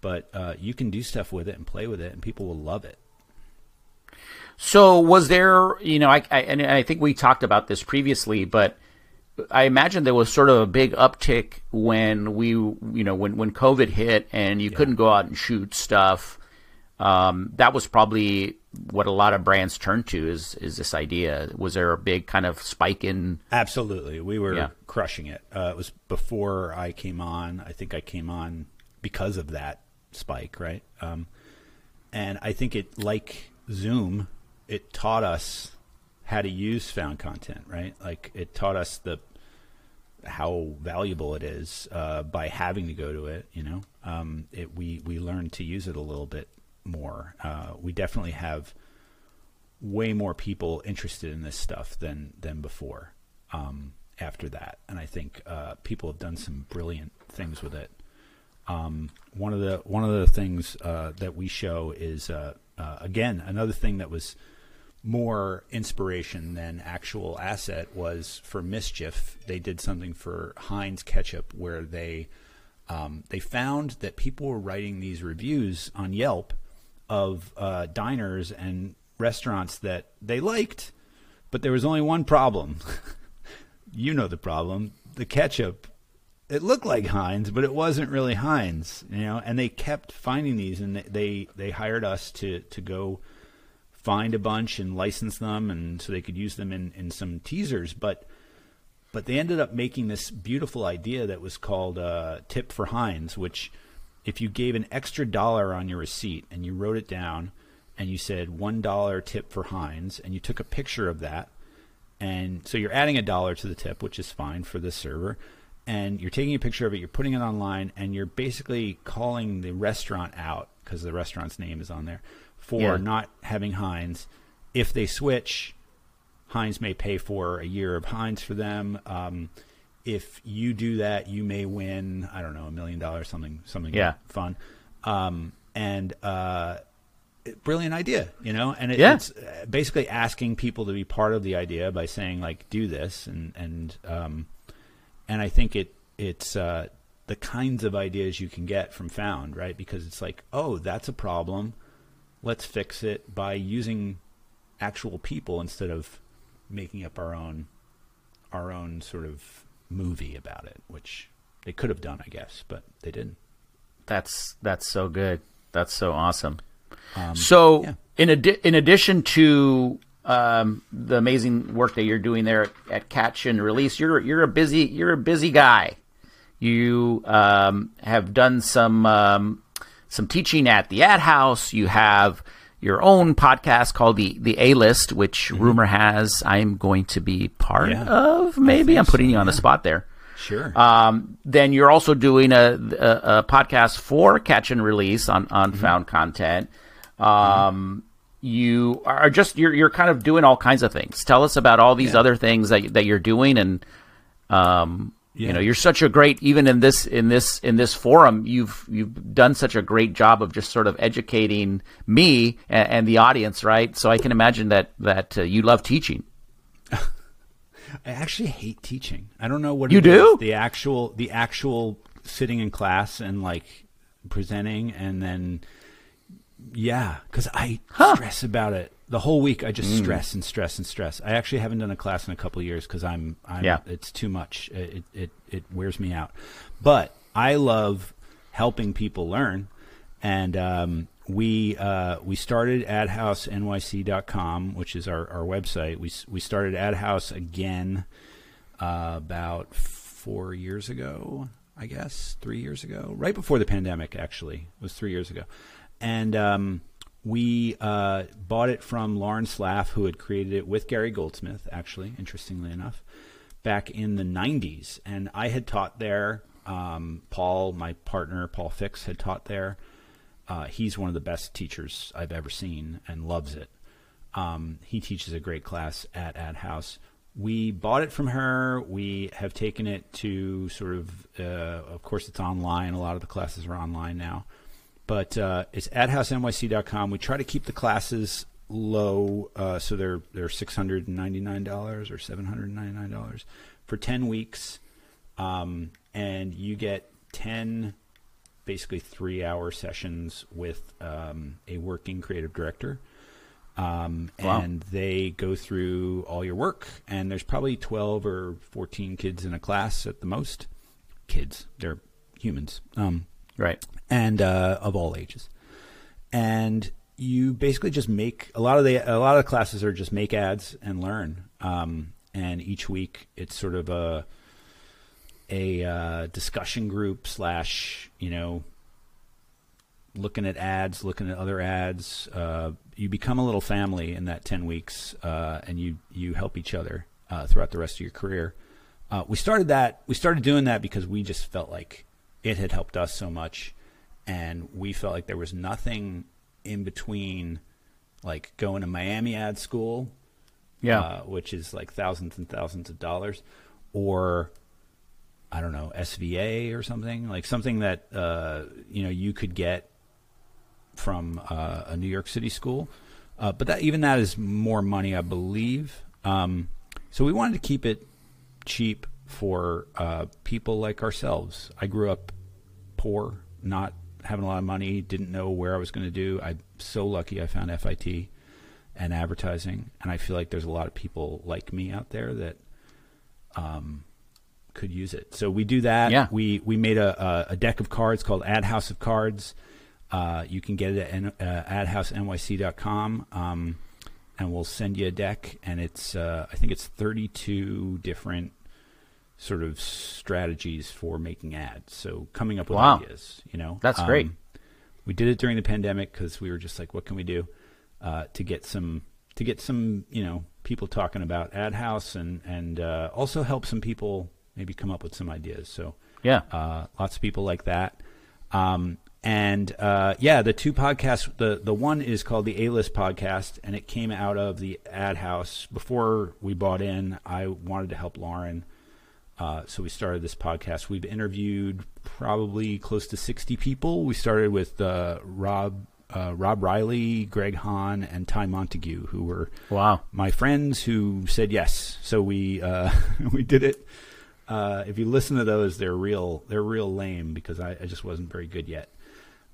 But uh, you can do stuff with it and play with it, and people will love it. So was there, you know, I, I and I think we talked about this previously, but I imagine there was sort of a big uptick when we, you know, when when COVID hit and you couldn't go out and shoot stuff. Um, that was probably what a lot of brands turn to is is this idea. Was there a big kind of spike in? Absolutely, we were Yeah. crushing it. Uh, it was before I came on. I think I came on because of that spike, right? Um, and I think it, like Zoom, it taught us how to use found content, right? Like it taught us the how valuable it is uh, by having to go to it. You know, um, it, we we learned to use it a little bit more. Uh, we definitely have way more people interested in this stuff than than before. Um, after that, and I think uh, people have done some brilliant things with it. Um, one of the one of the things uh, that we show is uh, uh, again another thing that was more inspiration than actual asset was for mischief. They did something for Heinz ketchup where they um, they found that people were writing these reviews on Yelp of uh, diners and restaurants that they liked, but there was only one problem. you know the problem. The ketchup it looked like Heinz, but it wasn't really Heinz, you know. And they kept finding these, and they they, hired us to to go find a bunch and license them, and so they could use them in in some teasers. But but they ended up making this beautiful idea that was called uh, "Tip for Heinz," which if you gave an extra dollar on your receipt and you wrote it down, and you said one dollar tip for Heinz, and you took a picture of that, and so you're adding a dollar to the tip, which is fine for the server. And you're taking a picture of it, you're putting it online, and you're basically calling the restaurant out because the restaurant's name is on there for Yeah. not having Heinz. If they switch, Heinz may pay for a year of Heinz for them. Um, if you do that, you may win. I don't know, a million dollars, something, something Yeah. fun. Um, and uh, brilliant idea, you know. And it, Yeah. it's uh, basically asking people to be part of the idea by saying like, do this, and and um, and I think it it's uh, the kinds of ideas you can get from Found, right? Because it's like, oh, that's a problem. Let's fix it by using actual people instead of making up our own our own sort of movie about it, which they could have done, I guess, but they didn't. That's that's so good. That's so awesome. so, Um, yeah. in adi- in addition to um, the amazing work that you're doing there at Catch and Release, you're you're a busy you're a busy guy. You um, have done some um, some teaching at the Ad House. You have your own podcast called the the A List, which rumor has I'm going to be part Yeah. of. Maybe I'm so, putting you on the spot there. Sure. Um, then you're also doing a, a, a podcast for Catch and Release on on Mm-hmm. found content. Um, you are just you're you're kind of doing all kinds of things. Tell us about all these Yeah. other things that that you're doing, and um, you Yeah. know you're such a great even in this in this in this forum you've you've done such a great job of just sort of educating me and, and the audience, right? So I can imagine that that uh, you love teaching. I actually hate teaching. I don't know what You it do? is. the actual the actual sitting in class and like presenting and then yeah, because I stress about it the whole week. I just stress and stress and stress. I actually haven't done a class in a couple of years because I'm, I'm Yeah. it's too much. It, it it wears me out. But I love helping people learn, and um, we uh, we started adhousenyc.com, which is our, our website. We we started AdHouse again uh, about four years ago, I guess, three years ago, right before the pandemic. Actually, it was three years ago, and um, we uh, bought it from Lauren Slaff, who had created it with Gary Goldsmith. Actually, interestingly enough, back in the '90s, and I had taught there. Um, Paul, my partner, Paul Fix, had taught there. Uh, he's one of the best teachers I've ever seen and loves it. Um, he teaches a great class at Ad House. We bought it from her. We have taken it to sort of, uh, of course, it's online. A lot of the classes are online now, but uh, it's adhousenyc.com. We try to keep the classes low, uh, so they're they're six hundred and ninety nine dollars or seven hundred and ninety nine dollars for ten weeks, um, and you get ten basically three hour sessions with um, a working creative director. Um, Wow. And they go through all your work, and there's probably 12 or 14 kids in a class at the most. Kids, they're humans. Um, Right. And uh, of all ages. And you basically just make a lot of the a lot of classes are just make ads and learn. Um, and each week it's sort of a a uh, discussion group slash you know looking at ads, looking at other ads. Uh, you become a little family in that ten weeks, uh, and you you help each other uh, throughout the rest of your career. Uh, we started that. We started doing that because we just felt like it had helped us so much, and we felt like there was nothing in between, like going to Miami ad school, Yeah. uh, which is like thousands and thousands of dollars, or I don't know SVA or something like something that uh, you know you could get from uh, a New York City school, uh, but that even that is more money, I believe. Um, so we wanted to keep it cheap for uh, people like ourselves. I grew up poor, not having a lot of money, didn't know where I was going to do. I'm so lucky I found FIT and advertising, and I feel like there's a lot of people like me out there that um, could use it. So we do that. Yeah. We we made a, a, a deck of cards called Ad House of Cards. Uh, you can get it at N- uh, adhousenyc.com, um, and we'll send you a deck. And it's uh, I think it's 32 different sort of strategies for making ads. So coming up with Wow. ideas, you know, That's great. We did it during the pandemic because we were just like, what can we do uh, to get some to get some you know people talking about Ad House and and uh, also help some people maybe come up with some ideas. So Yeah. uh, lots of people like that. Um, and uh, yeah, the two podcasts. The the one is called the A List podcast, and it came out of the Ad House. Before we bought in, I wanted to help Lauren, uh, so we started this podcast. We've interviewed probably close to sixty people. We started with uh, Rob uh, Rob Reilly, Greg Hahn, and Ty Montague, who were Wow. my friends who said yes. So we uh, we did it. Uh, if you listen to those, they're real. They're real lame because I, I just wasn't very good yet.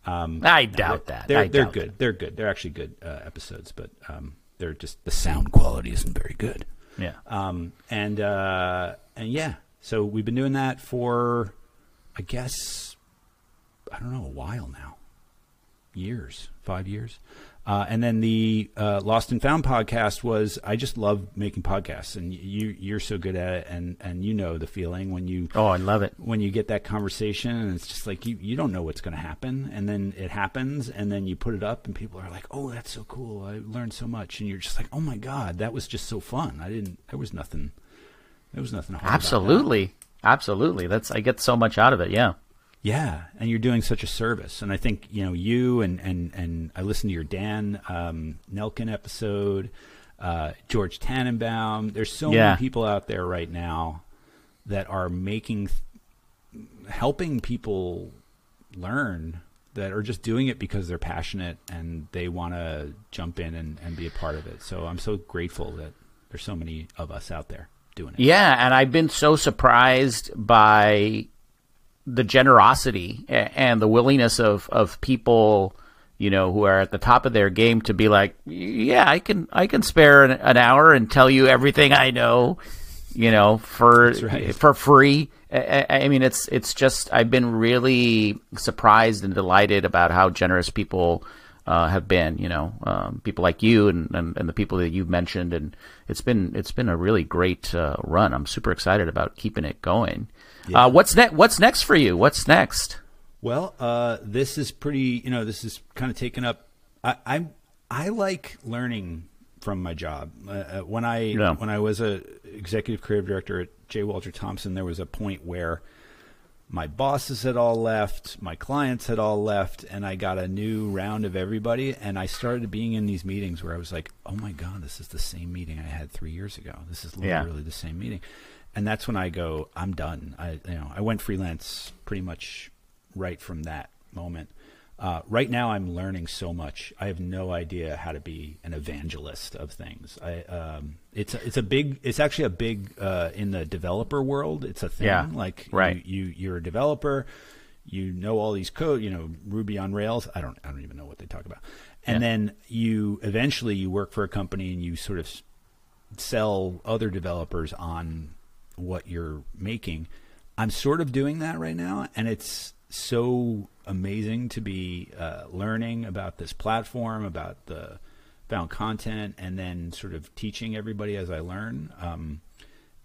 Um, I doubt they're, that. They're they're good. that. They're good. They're actually good uh, episodes, but um, they're just the sound quality isn't very good. Yeah. Um, and uh, and yeah, so we've been doing that for, I guess, I don't know, a while now, years, five years. Uh, and then the uh, Lost and Found podcast was I just love making podcasts, and you you're so good at it, and and you know the feeling when you Oh, I love it. when you get that conversation, and it's just like you you don't know what's going to happen, and then it happens, and then you put it up, and people are like, oh, that's so cool, I learned so much, and you're just like, oh my god, that was just so fun. I didn't there was nothing there was nothing hard about that. Absolutely. Absolutely. That's I get so much out of it. Yeah. Yeah, and you're doing such a service, and I think you know you and and and I listened to your Dan um, Nelken episode, uh, George Tannenbaum. There's so Yeah. many people out there right now that are making, helping people learn that are just doing it because they're passionate and they want to jump in and, and be a part of it. So I'm so grateful that there's so many of us out there doing it. Yeah, and I've been so surprised by the generosity and the willingness of of people, you know, who are at the top of their game to be like, yeah, I can I can spare an, an hour and tell you everything I know, you know, for right. for free. I, I I mean, it's it's just I've been really surprised and delighted about how generous people uh, have been. You know, um, people like you and, and, and the people that you've mentioned, and it's been it's been a really great uh, run. I'm super excited about keeping it going. Uh, what's next? What's next for you? What's next? Well, uh, this is pretty. You know, this is kind of taken up. I I, I like learning from my job. Uh, uh, when I Yeah. when I was a executive creative director at J. Walter Thompson, there was a point where my bosses had all left, my clients had all left, and I got a new round of everybody. And I started being in these meetings where I was like, "Oh my god, this is the same meeting I had three years ago. This is Yeah. literally the same meeting." And that's when I go, "I'm done." I you know I went freelance pretty much right from that moment. Uh, right now, I'm learning so much. I have no idea how to be an evangelist of things. I, um, it's it's a big. It's actually a big uh, in the developer world. It's a thing. Yeah, like right. You, you you're a developer. You know all these code. You know Ruby on Rails. I don't. I don't even know what they talk about. And Yeah. then you eventually you work for a company and you sort of sell other developers on what you're making. I'm sort of doing that right now, and it's so amazing to be uh, learning about this platform, about the found content, and then sort of teaching everybody as I learn. Um,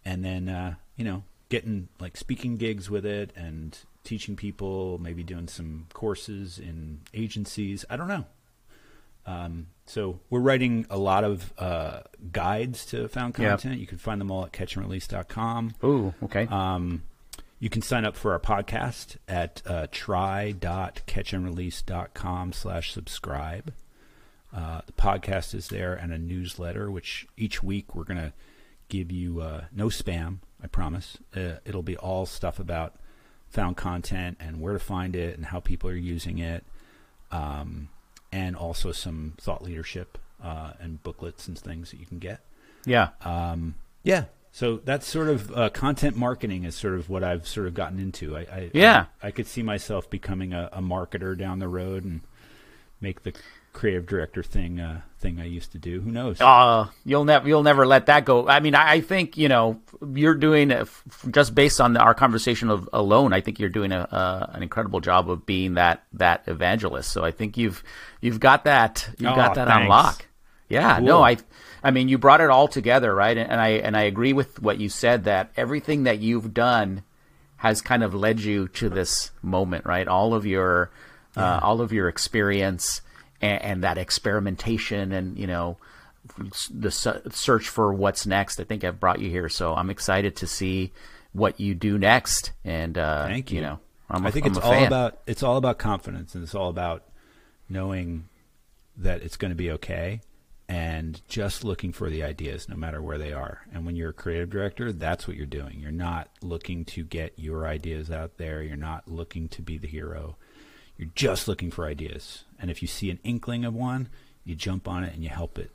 and then uh, you know getting like speaking gigs with it and teaching people, maybe doing some courses in agencies. I don't know. Um, so we're writing a lot of uh, guides to found Yep. content. You can find them all at catchandrelease.com. Ooh, okay. Um, you can sign up for our podcast at uh, try.catchandrelease.com slash subscribe. Uh, the podcast is there and a newsletter, which each week we're going to give you uh, no spam, I promise. Uh, it'll be all stuff about found content and where to find it and how people are using it, um, and also some thought leadership uh, and booklets and things that you can get. yeah. Um, yeah. So that's sort of uh, content marketing is sort of what I've sort of gotten into. I, I Yeah. I, I could see myself becoming a, a marketer down the road and make the creative director thing uh, thing I used to do. Who knows? Uh, you'll never you'll never let that go. I mean, I, I think you know you're doing f- just based on our conversation of alone. I think you're doing a, uh, an incredible job of being that that evangelist. So I think you've you've got that you've Oh, got that on lock. Yeah, Cool. no, I I mean you brought it all together, right? And, and I and I agree with what you said that everything that you've done has kind of led you to this moment, right? All of your uh, all of your experience and, and that experimentation and you know the se- search for what's next. I think I've brought you here, so I'm excited to see what you do next. And uh, Thank you. know, I'm a, I think I'm it's all fan. about it's all about confidence and it's all about knowing that it's going to be okay and just looking for the ideas no matter where they are. And when you're a creative director, that's what you're doing. You're not looking to get your ideas out there. You're not looking to be the hero. You're just looking for ideas. And if you see an inkling of one, you jump on it and you help it,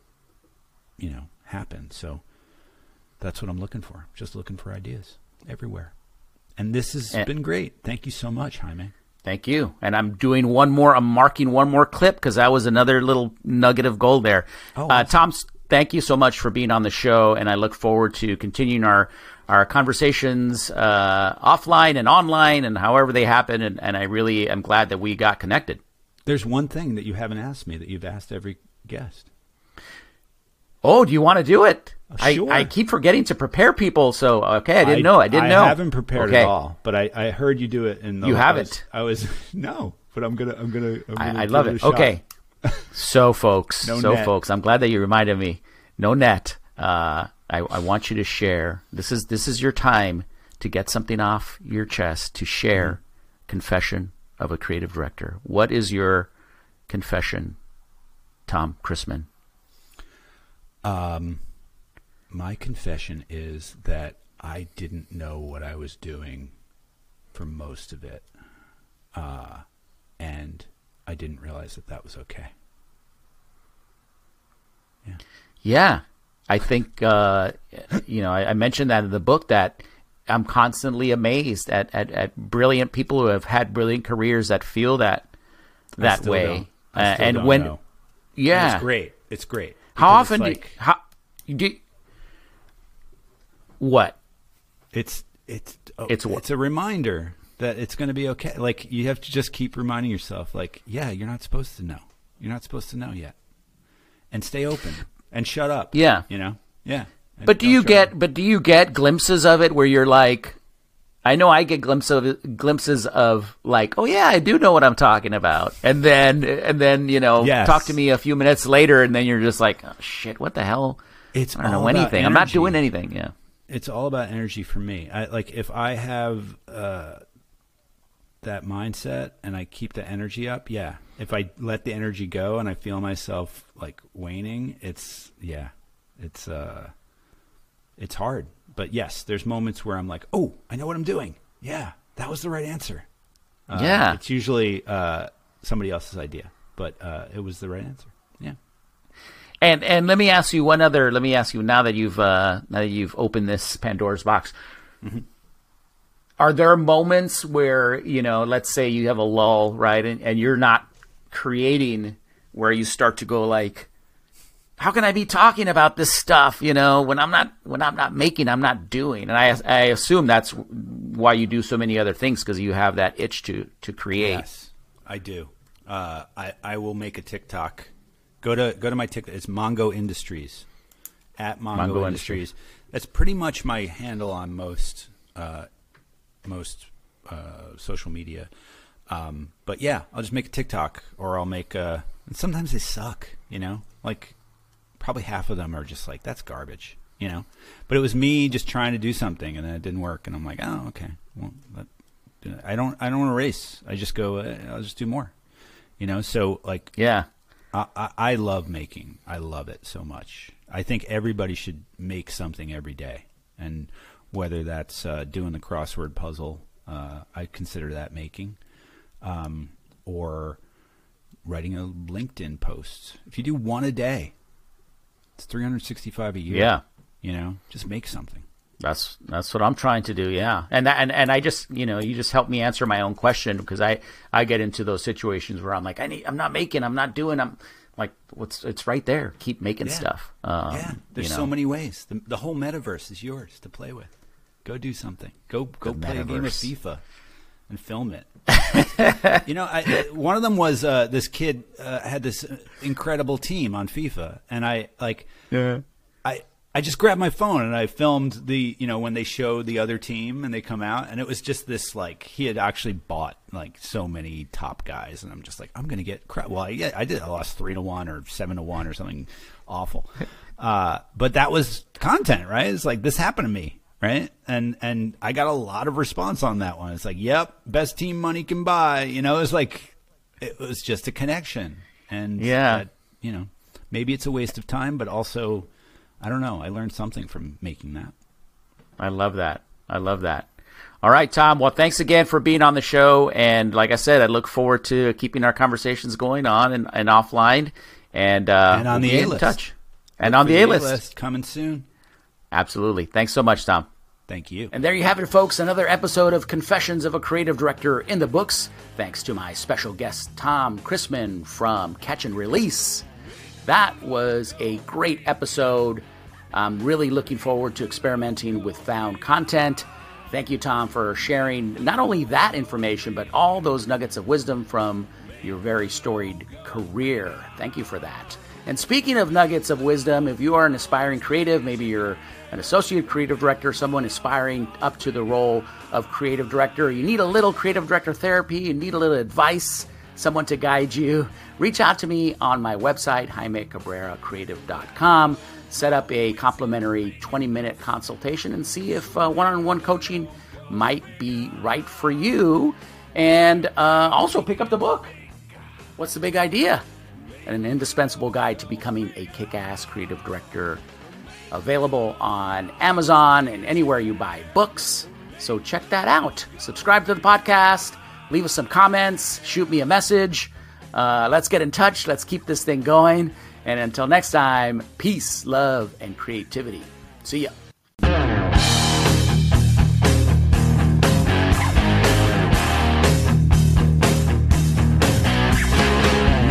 you know, happen. So that's what I'm looking for. Just looking for ideas everywhere. And this has And- been great. Thank you so much, Jaime. Thank you. And I'm doing one more. I'm marking one more clip because that was another little nugget of gold there. Oh, uh, Tom, thank you so much for being on the show, and I look forward to continuing our our conversations uh, offline and online and however they happen. And, and I really am glad that we got connected. There's one thing that you haven't asked me that you've asked every guest. Oh, do you want to do it? I, sure. I keep forgetting to prepare people, so okay, I didn't know. I didn't know. I haven't prepared okay. at all, but I, I heard you do it. In the, You haven't? I was, no, but I'm gonna I'm gonna. I'm gonna I, I love a it. Okay. so, folks, No so net. folks, I'm glad that you reminded me. No net. Uh, I, I want you to share. This is this is your time to get something off your chest to share. Mm-hmm. Confession of a creative director. What is your confession, Tom Christmann? My confession is that I didn't know what I was doing for most of it, uh, and I didn't realize that that was okay. Yeah, I think uh, you know. I, I mentioned that in the book that I'm constantly amazed at, at, at brilliant people who have had brilliant careers that feel that that way. Uh, and when know. yeah, it's great. It's great. how often like, do how do what? it's it's oh, It's what? it's a reminder that it's going to be okay. Like you have to just keep reminding yourself, like, yeah, you're not supposed to know. You're not supposed to know yet, and stay open and shut up. Yeah. you know, yeah. But do you get up. but do you get glimpses of it where you're like I know I get glimpses of glimpses of like, oh yeah, I do know what I'm talking about, and then and then you know, Yes. talk to me a few minutes later, and then you're just like, oh, shit, what the hell? It's I don't know anything. I'm not doing anything. Yeah. It's all about energy for me. I like if I have uh, that mindset and I keep the energy up. Yeah, if I let the energy go and I feel myself like waning, it's yeah, it's uh, it's hard. But yes, there's moments where I'm like, oh, I know what I'm doing. Yeah, that was the right answer. Uh, Yeah. it's usually uh, somebody else's idea, but uh, it was the right answer. And and let me ask you one other. Let me ask you now that you've uh, now that you've opened this Pandora's box. Are there moments where you know, let's say you have a lull, right, and, and you're not creating, where you start to go like, how can I be talking about this stuff? You know, when I'm not when I'm not making, I'm not doing, and I I assume that's why you do so many other things because you have that itch to to create. Yes, I do. Uh, I I will make a TikTok. Go to go to my TikTok. It's Mongo Industries at Mongo, Mongo Industries. That's pretty much my handle on most uh, most uh, social media. Um, but yeah, I'll just make a TikTok or I'll make a. And sometimes they suck, you know. Like probably half of them are just like that's garbage, you know. But it was me just trying to do something and then it didn't work, and I'm like, oh okay, well, that, I don't I don't want to race. I just go. eh, I'll just do more, you know. So like Yeah. I, I, I love making. I love it so much. I think everybody should make something every day, and whether that's uh, doing the crossword puzzle, uh, I consider that making, um, or writing a LinkedIn post. If you do one a day, it's 365 a year. Yeah. you know, just make something. That's that's what I'm trying to do. Yeah, and that, and and I just you know you just help me answer my own question because I I get into those situations where I'm like I need I'm not making I'm not doing I'm like what's it's right there keep making Yeah. stuff. Um, yeah, there's you know. so many ways. The, the whole metaverse is yours to play with. Go do something. Go go The play a game of. FIFA and film it. you know, I, one of them was uh, this kid uh, had this uh, incredible team on FIFA, and I like. I I just grabbed my phone and I filmed the you know when they showed the other team and they come out and it was just this like he had actually bought like so many top guys and I'm just like I'm gonna get crap. Well, I, yeah, I did. I lost three to one or seven to one or something awful. Uh, but that was content, right? It's like this happened to me, right? And and I got a lot of response on that one. It's like, yep, best team money can buy. You know, it's like it was just a connection, and Yeah. that, you know, maybe it's a waste of time, but also, I don't know. I learned something from making that. I love that. I love that. All right, Tom. Well, thanks again for being on the show. And like I said, I look forward to keeping our conversations going on and, and offline. And, uh, And on we'll the A-list. touch. And on the A list. coming soon. Absolutely. Thanks so much, Tom. Thank you. And there you have it, folks. Another episode of Confessions of a Creative Director in the books. Thanks to my special guest, Tom Christmann from Catch and Release. That was a great episode. I'm really looking forward to experimenting with found content. Thank you, Tom, for sharing not only that information, but all those nuggets of wisdom from your very storied career. Thank you for that. And speaking of nuggets of wisdom, if you are an aspiring creative, maybe you're an associate creative director, someone aspiring up to the role of creative director, you need a little creative director therapy, you need a little advice, someone to guide you, reach out to me on my website, jaimecabreracreative.com. Set up a complimentary 20 minute consultation and see if one on one coaching might be right for you. And uh, also pick up the book. What's the big idea? An indispensable guide to becoming a kick ass creative director. Available on Amazon and anywhere you buy books. So check that out. Subscribe to the podcast. Leave us some comments. Shoot me a message. Uh, let's get in touch. Let's keep this thing going. And until next time, peace, love, and creativity. See ya.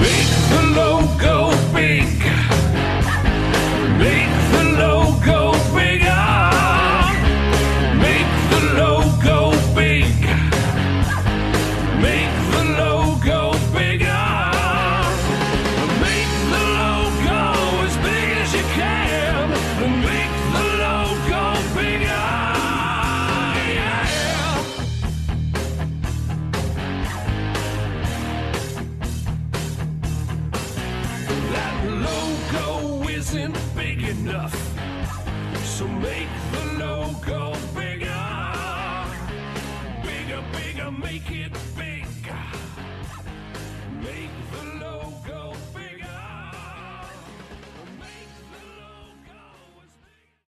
Make the logo.